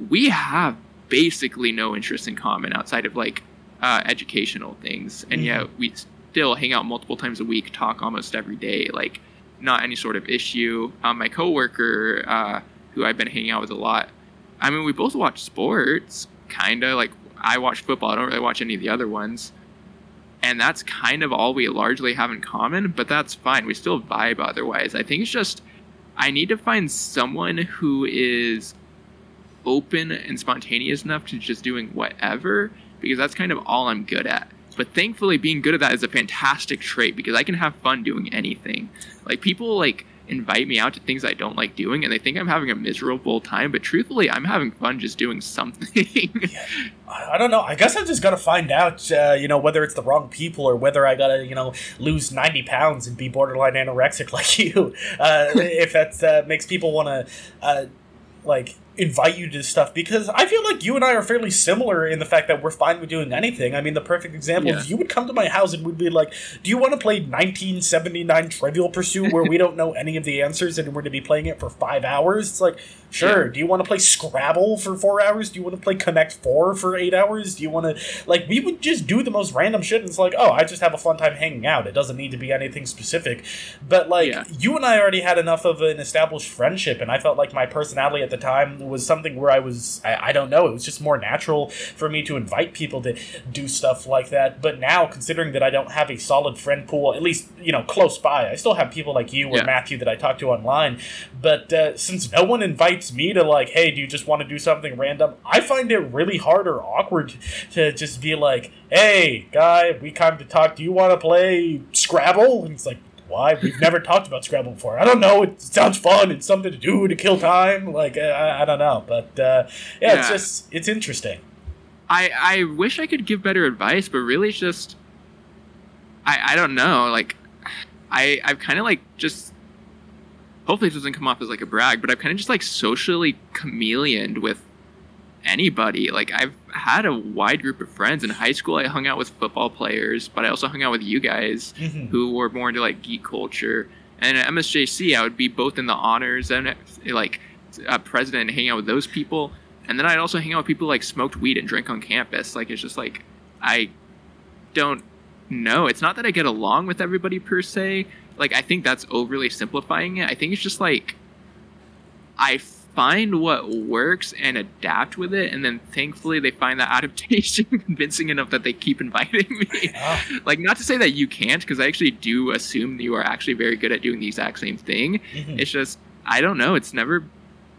we have basically no interest in common outside of like uh, educational things, and mm-hmm. yet we still hang out multiple times a week, talk almost every day, like not any sort of issue. Um, my coworker, uh, who I've been hanging out with a lot, I mean, we both watch sports, kind of like I watch football. I don't really watch any of the other ones. And that's kind of all we largely have in common, but that's fine. We still vibe otherwise. I think it's just I need to find someone who is open and spontaneous enough to just doing whatever because that's kind of all I'm good at. But thankfully, being good at that is a fantastic trait because I can have fun doing anything. Like people like invite me out to things I don't like doing, and they think I'm having a miserable time. But truthfully, I'm having fun just doing something.
yeah. I don't know. I guess I'm just to find out, uh, you know, whether it's the wrong people or whether I got to, you know, lose 90 pounds and be borderline anorexic like you. Uh, if that uh, makes people want to, uh, like, invite you to stuff because I feel like you and I are fairly similar in the fact that we're fine with doing anything. I mean, the perfect example yeah. is you would come to my house and we'd be like, "Do you want to play 1979 Trivial Pursuit where we don't know any of the answers and we're going to be playing it for five hours?" It's like, sure. Yeah. Do you want to play Scrabble for four hours? Do you want to play Connect Four for eight hours? Do you want to like? We would just do the most random shit. And it's like, oh, I just have a fun time hanging out. It doesn't need to be anything specific. But like, yeah. you and I already had enough of an established friendship, and I felt like my personality at the time was something where I was I, I don't know, it was just more natural for me to invite people to do stuff like that. But now considering that I don't have a solid friend pool, at least, you know, close by, I still have people like you or yeah. Matthew that I talk to online. But uh, since no one invites me to like, hey, do you just want to do something random? I find it really hard or awkward to just be like, hey, guy, we come to talk. Do you want to play Scrabble? And it's like, why? We've never talked about Scrabble before. I don't know. It sounds fun. It's something to do to kill time. Like I, I don't know, but uh, yeah, yeah, it's just it's interesting.
I I wish I could give better advice, but really, it's just I I don't know. Like I I've kind of like just hopefully it doesn't come off as like a brag, but I've kind of just like socially chameleoned with anybody. Like I've had a wide group of friends in high school. I hung out with football players, but I also hung out with you guys mm-hmm. who were more into like geek culture. And at MSJC, I would be both in the honors and like a president and hang out with those people. And then I'd also hang out with people like smoked weed and drink on campus. Like it's just like I don't know. It's not that I get along with everybody per se. Like I think that's overly simplifying it. I think it's just like I find what works and adapt with it and then thankfully they find that adaptation convincing enough that they keep inviting me like not to say that you can't because i actually do assume you are actually very good at doing the exact same thing mm-hmm. it's just i don't know it's never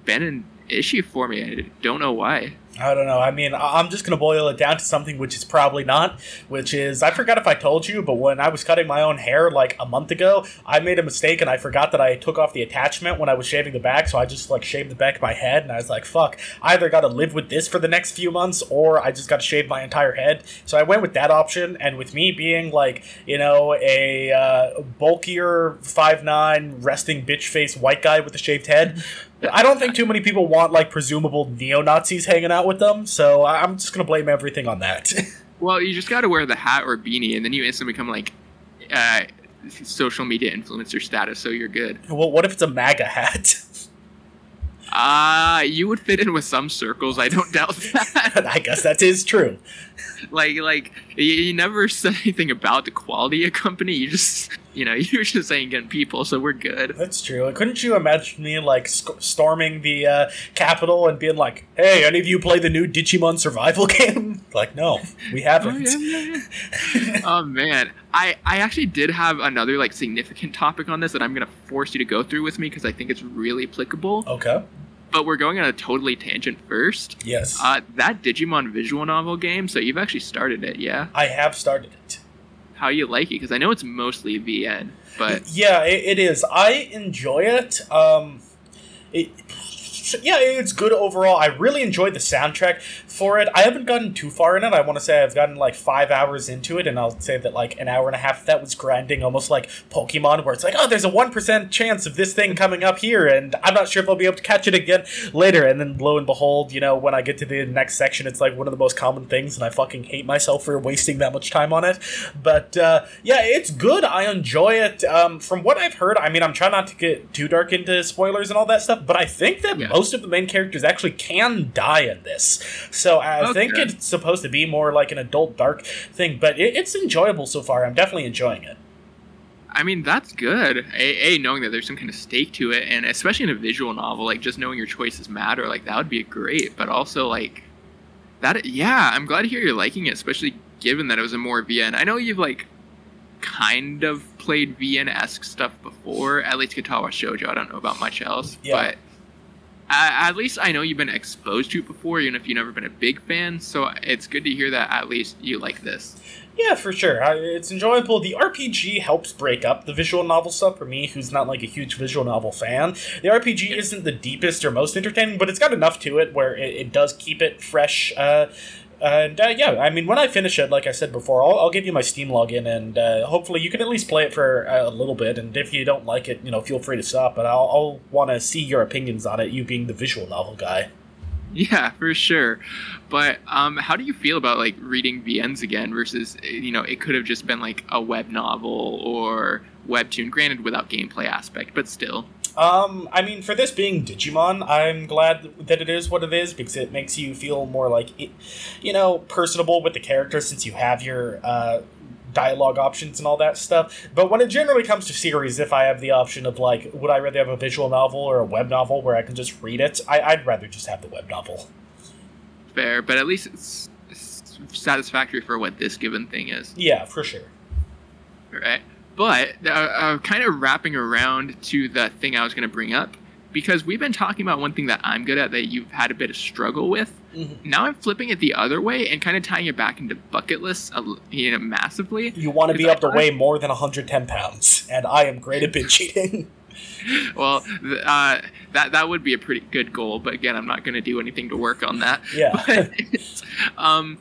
been an issue for me i don't know why
I don't know. I mean, I'm just going to boil it down to something which is probably not, which is I forgot if I told you, but when I was cutting my own hair like a month ago, I made a mistake and I forgot that I took off the attachment when I was shaving the back, so I just like shaved the back of my head and I was like, fuck, I either got to live with this for the next few months or I just got to shave my entire head. So I went with that option, and with me being like, you know, a uh, bulkier five nine resting bitch face white guy with a shaved head, I don't think too many people want like presumable neo Nazis hanging out with them, so I'm just gonna blame everything on that.
well, you just gotta wear the hat or beanie, and then you instantly become like uh, social media influencer status, so you're good.
Well, what if it's a MAGA hat?
Uh, you would fit in with some circles. I don't doubt that.
I guess that is true.
like, like you, you never said anything about the quality of company. You just, you know, you were just saying good people, so we're good.
That's true. Couldn't you imagine me like sc- storming the uh, Capitol and being like, "Hey, any of you play the new Digimon Survival game?" like, no, we haven't.
Oh, yeah, yeah, yeah. oh man, I I actually did have another like significant topic on this that I'm gonna force you to go through with me because I think it's really applicable.
Okay.
But we're going on a totally tangent first.
Yes.
Uh, that Digimon visual novel game. So you've actually started it, yeah?
I have started it.
How you like it? Because I know it's mostly VN, but
yeah, it, it is. I enjoy it. Um, it yeah, it's good overall. I really enjoyed the soundtrack for it. I haven't gotten too far in it. I want to say I've gotten like five hours into it, and I'll say that like an hour and a half that was grinding, almost like Pokemon, where it's like, oh, there's a one percent chance of this thing coming up here, and I'm not sure if I'll be able to catch it again later. And then lo and behold, you know, when I get to the next section, it's like one of the most common things, and I fucking hate myself for wasting that much time on it. But uh, yeah, it's good. I enjoy it. Um, from what I've heard, I mean, I'm trying not to get too dark into spoilers and all that stuff, but I think that yeah. most of the main characters actually can die in this. So I okay. think it's supposed to be more like an adult dark thing, but it, it's enjoyable so far. I'm definitely enjoying it.
I mean, that's good. A, a, knowing that there's some kind of stake to it, and especially in a visual novel, like just knowing your choices matter, like that would be great. But also, like that, yeah, I'm glad to hear you're liking it, especially given that it was a more VN. I know you've like kind of played VN esque stuff before, at least Katawa Shoujo. I don't know about much else, yeah. but at least I know you've been exposed to it before, even if you've never been a big fan. So it's good to hear that at least you like this.
Yeah, for sure. It's enjoyable. The RPG helps break up the visual novel stuff for me, who's not like a huge visual novel fan. The RPG isn't the deepest or most entertaining, but it's got enough to it where it, it does keep it fresh. Uh, and uh, yeah, I mean, when I finish it, like I said before, I'll, I'll give you my Steam login, and uh, hopefully you can at least play it for a little bit. And if you don't like it, you know, feel free to stop. But I'll, I'll want to see your opinions on it. You being the visual novel guy.
Yeah, for sure. But um, how do you feel about like reading VNs again versus you know it could have just been like a web novel or webtoon, granted without gameplay aspect, but still.
Um, I mean, for this being Digimon, I'm glad that it is what it is because it makes you feel more like, you know, personable with the character since you have your uh, dialogue options and all that stuff. But when it generally comes to series, if I have the option of like, would I rather have a visual novel or a web novel where I can just read it? I, would rather just have the web novel.
Fair, but at least it's, it's satisfactory for what this given thing is.
Yeah, for sure.
All right. But uh, uh, kind of wrapping around to the thing I was going to bring up, because we've been talking about one thing that I'm good at that you've had a bit of struggle with. Mm-hmm. Now I'm flipping it the other way and kind of tying it back into bucket lists, you know, massively.
You want to be up to weigh more than 110 pounds, and I am great at binge eating.
well, uh, that that would be a pretty good goal, but again, I'm not going to do anything to work on that.
Yeah. But,
um,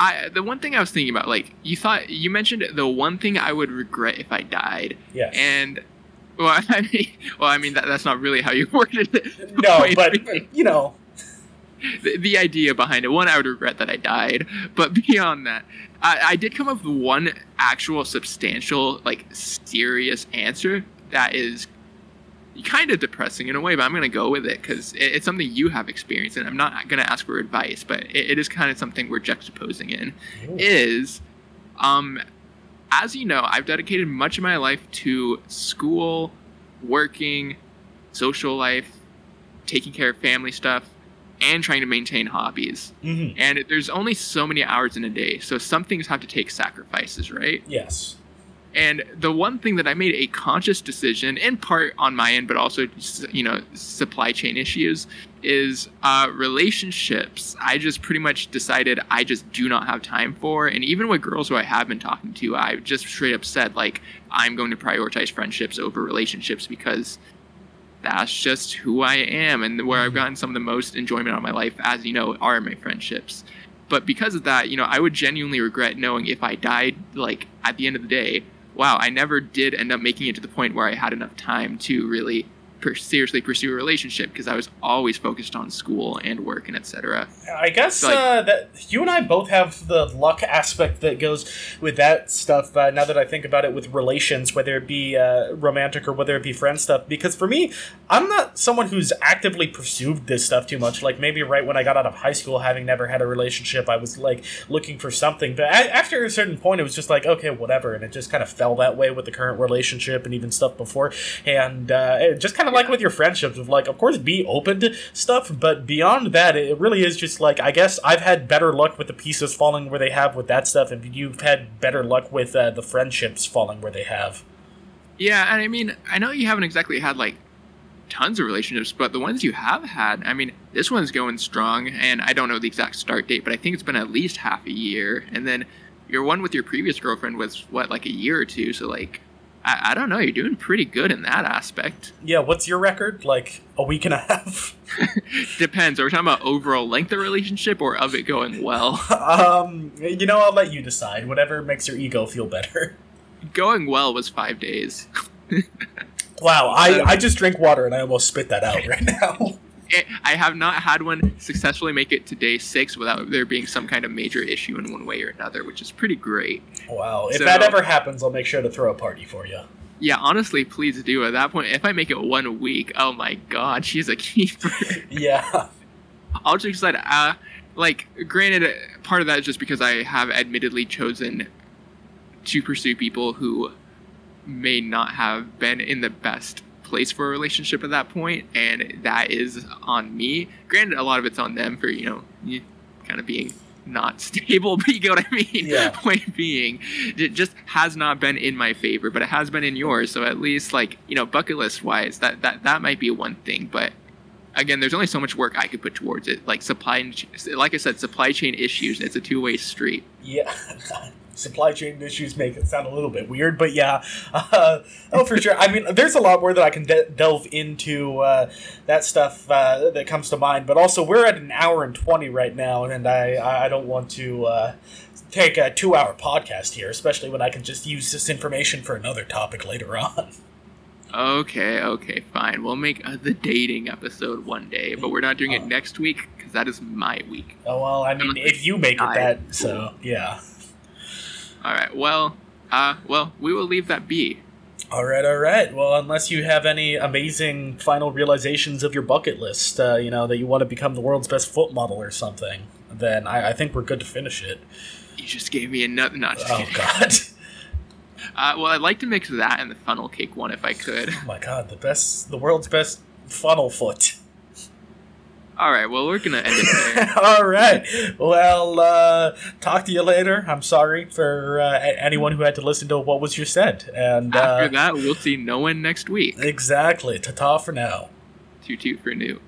I the one thing I was thinking about, like you thought you mentioned the one thing I would regret if I died.
Yes.
And well, I mean, well, I mean that, that's not really how you worded it.
No, but you know,
the, the, idea behind it. One, I would regret that I died, but beyond that, I, I did come up with one actual substantial, like serious answer that is kind of depressing in a way, but I'm going to go with it because it's something you have experienced, and I'm not going to ask for advice, but it, is kind of something we're juxtaposing in. Ooh. Is, um, as you know, I've dedicated much of my life to school, working, social life, taking care of family stuff, and trying to maintain hobbies.
Mm-hmm.
And there's only so many hours in a day, so some things have to take sacrifices, right?
Yes.
And the one thing that I made a conscious decision, in part on my end, but also you know supply chain issues, is uh, relationships. I just pretty much decided I just do not have time for, and even with girls who I have been talking to, I've just straight up said like I'm going to prioritize friendships over relationships because that's just who I am, and where I've gotten some of the most enjoyment out of my life, as you know, are my friendships. But because of that, you know, I would genuinely regret knowing if I died like at the end of the day wow, I never did end up making it to the point where I had enough time to really per- seriously pursue a relationship because I was always focused on school and work and etc.
I guess
Like-
uh, that you and I both have the luck aspect that goes with that stuff. Uh, now that I think about it, with relations, whether it be uh, romantic or whether it be friend stuff, because for me, I'm not someone who's actively pursued this stuff too much. Like maybe right when I got out of high school, having never had a relationship, I was like looking for something. But a- after a certain point, it was just like okay, whatever, and it just kind of fell that way with the current relationship and even stuff before. And uh, it just kind of like with your friendships, of like, of course, be open to stuff, but beyond that, it really is just like I guess I've had better luck with the pieces falling where they have with that stuff, and you've had better luck with uh, the friendships falling where they have.
Yeah, and I mean, I know you haven't exactly had like tons of relationships, but the ones you have had, I mean, this one's going strong, and I don't know the exact start date, but I think it's been at least half a year. And then your one with your previous girlfriend was what, like a year or two? So like, I, I don't know, you're doing pretty good in that aspect.
Yeah, what's your record? Like a week and a half?
Depends. Are we talking about overall length of relationship or of it going well?
um, you know, I'll let you decide. Whatever makes your ego feel better.
going well was five days.
Wow, I, I just drink water and I almost spit that out right now.
Eh, I have not had one successfully make it to day six without there being some kind of major issue in one way or another, which is pretty great.
Wow, if
So-
that ever happens, I'll make sure to throw a party for you.
Yeah, honestly, please do. At that point, if I make it one week, oh my god, she's a keeper.
Yeah.
I'll just decide, uh, like, granted, part of that is just because I have admittedly chosen to pursue people who may not have been in the best place for a relationship at that point, and that is on me. Granted, a lot of it's on them for, you know, kind of being not stable, but you get what I mean?
Yeah.
Point being, it just has not been in my favor, but it has been in yours. So at least, like, you know, bucket list wise, that, that, that might be one thing, but again, there's only so much work I could put towards it. Like supply, like I said, supply chain issues. It's a two way street.
Yeah. Supply chain issues make it sound a little bit weird, but yeah. Uh, oh, for sure. I mean, there's a lot more that I can de- delve into uh, that stuff uh, that comes to mind, but also we're at an hour and 20 right now, and I, I don't want to uh, take a two hour podcast here, especially when I can just use this information for another topic later on.
Okay, okay, fine. We'll make uh, the dating episode one day, but we're not doing it
Uh.
next week because that is my week.
Oh, well, I mean, if you make it that, so yeah.
All right. Well, uh, well, we will leave that be.
All right, all right. Well, unless you have any amazing final realizations of your bucket list, uh, you know, that you want to become the world's best foot model or something, then I, I think we're good to finish it.
You just gave me another. Not just
Oh,
kidding.
God.
Uh, well, I'd like to mix that and the funnel cake one if I could.
Oh, my God. The best, the world's best funnel foot.
All right. Well, we're gonna end it there.
all right. Well, uh, talk to you later. I'm sorry for uh, anyone who had to listen to what was just said. And
After
uh,
that, we'll see no one next week.
exactly. Ta ta for now.
Toot toot for new.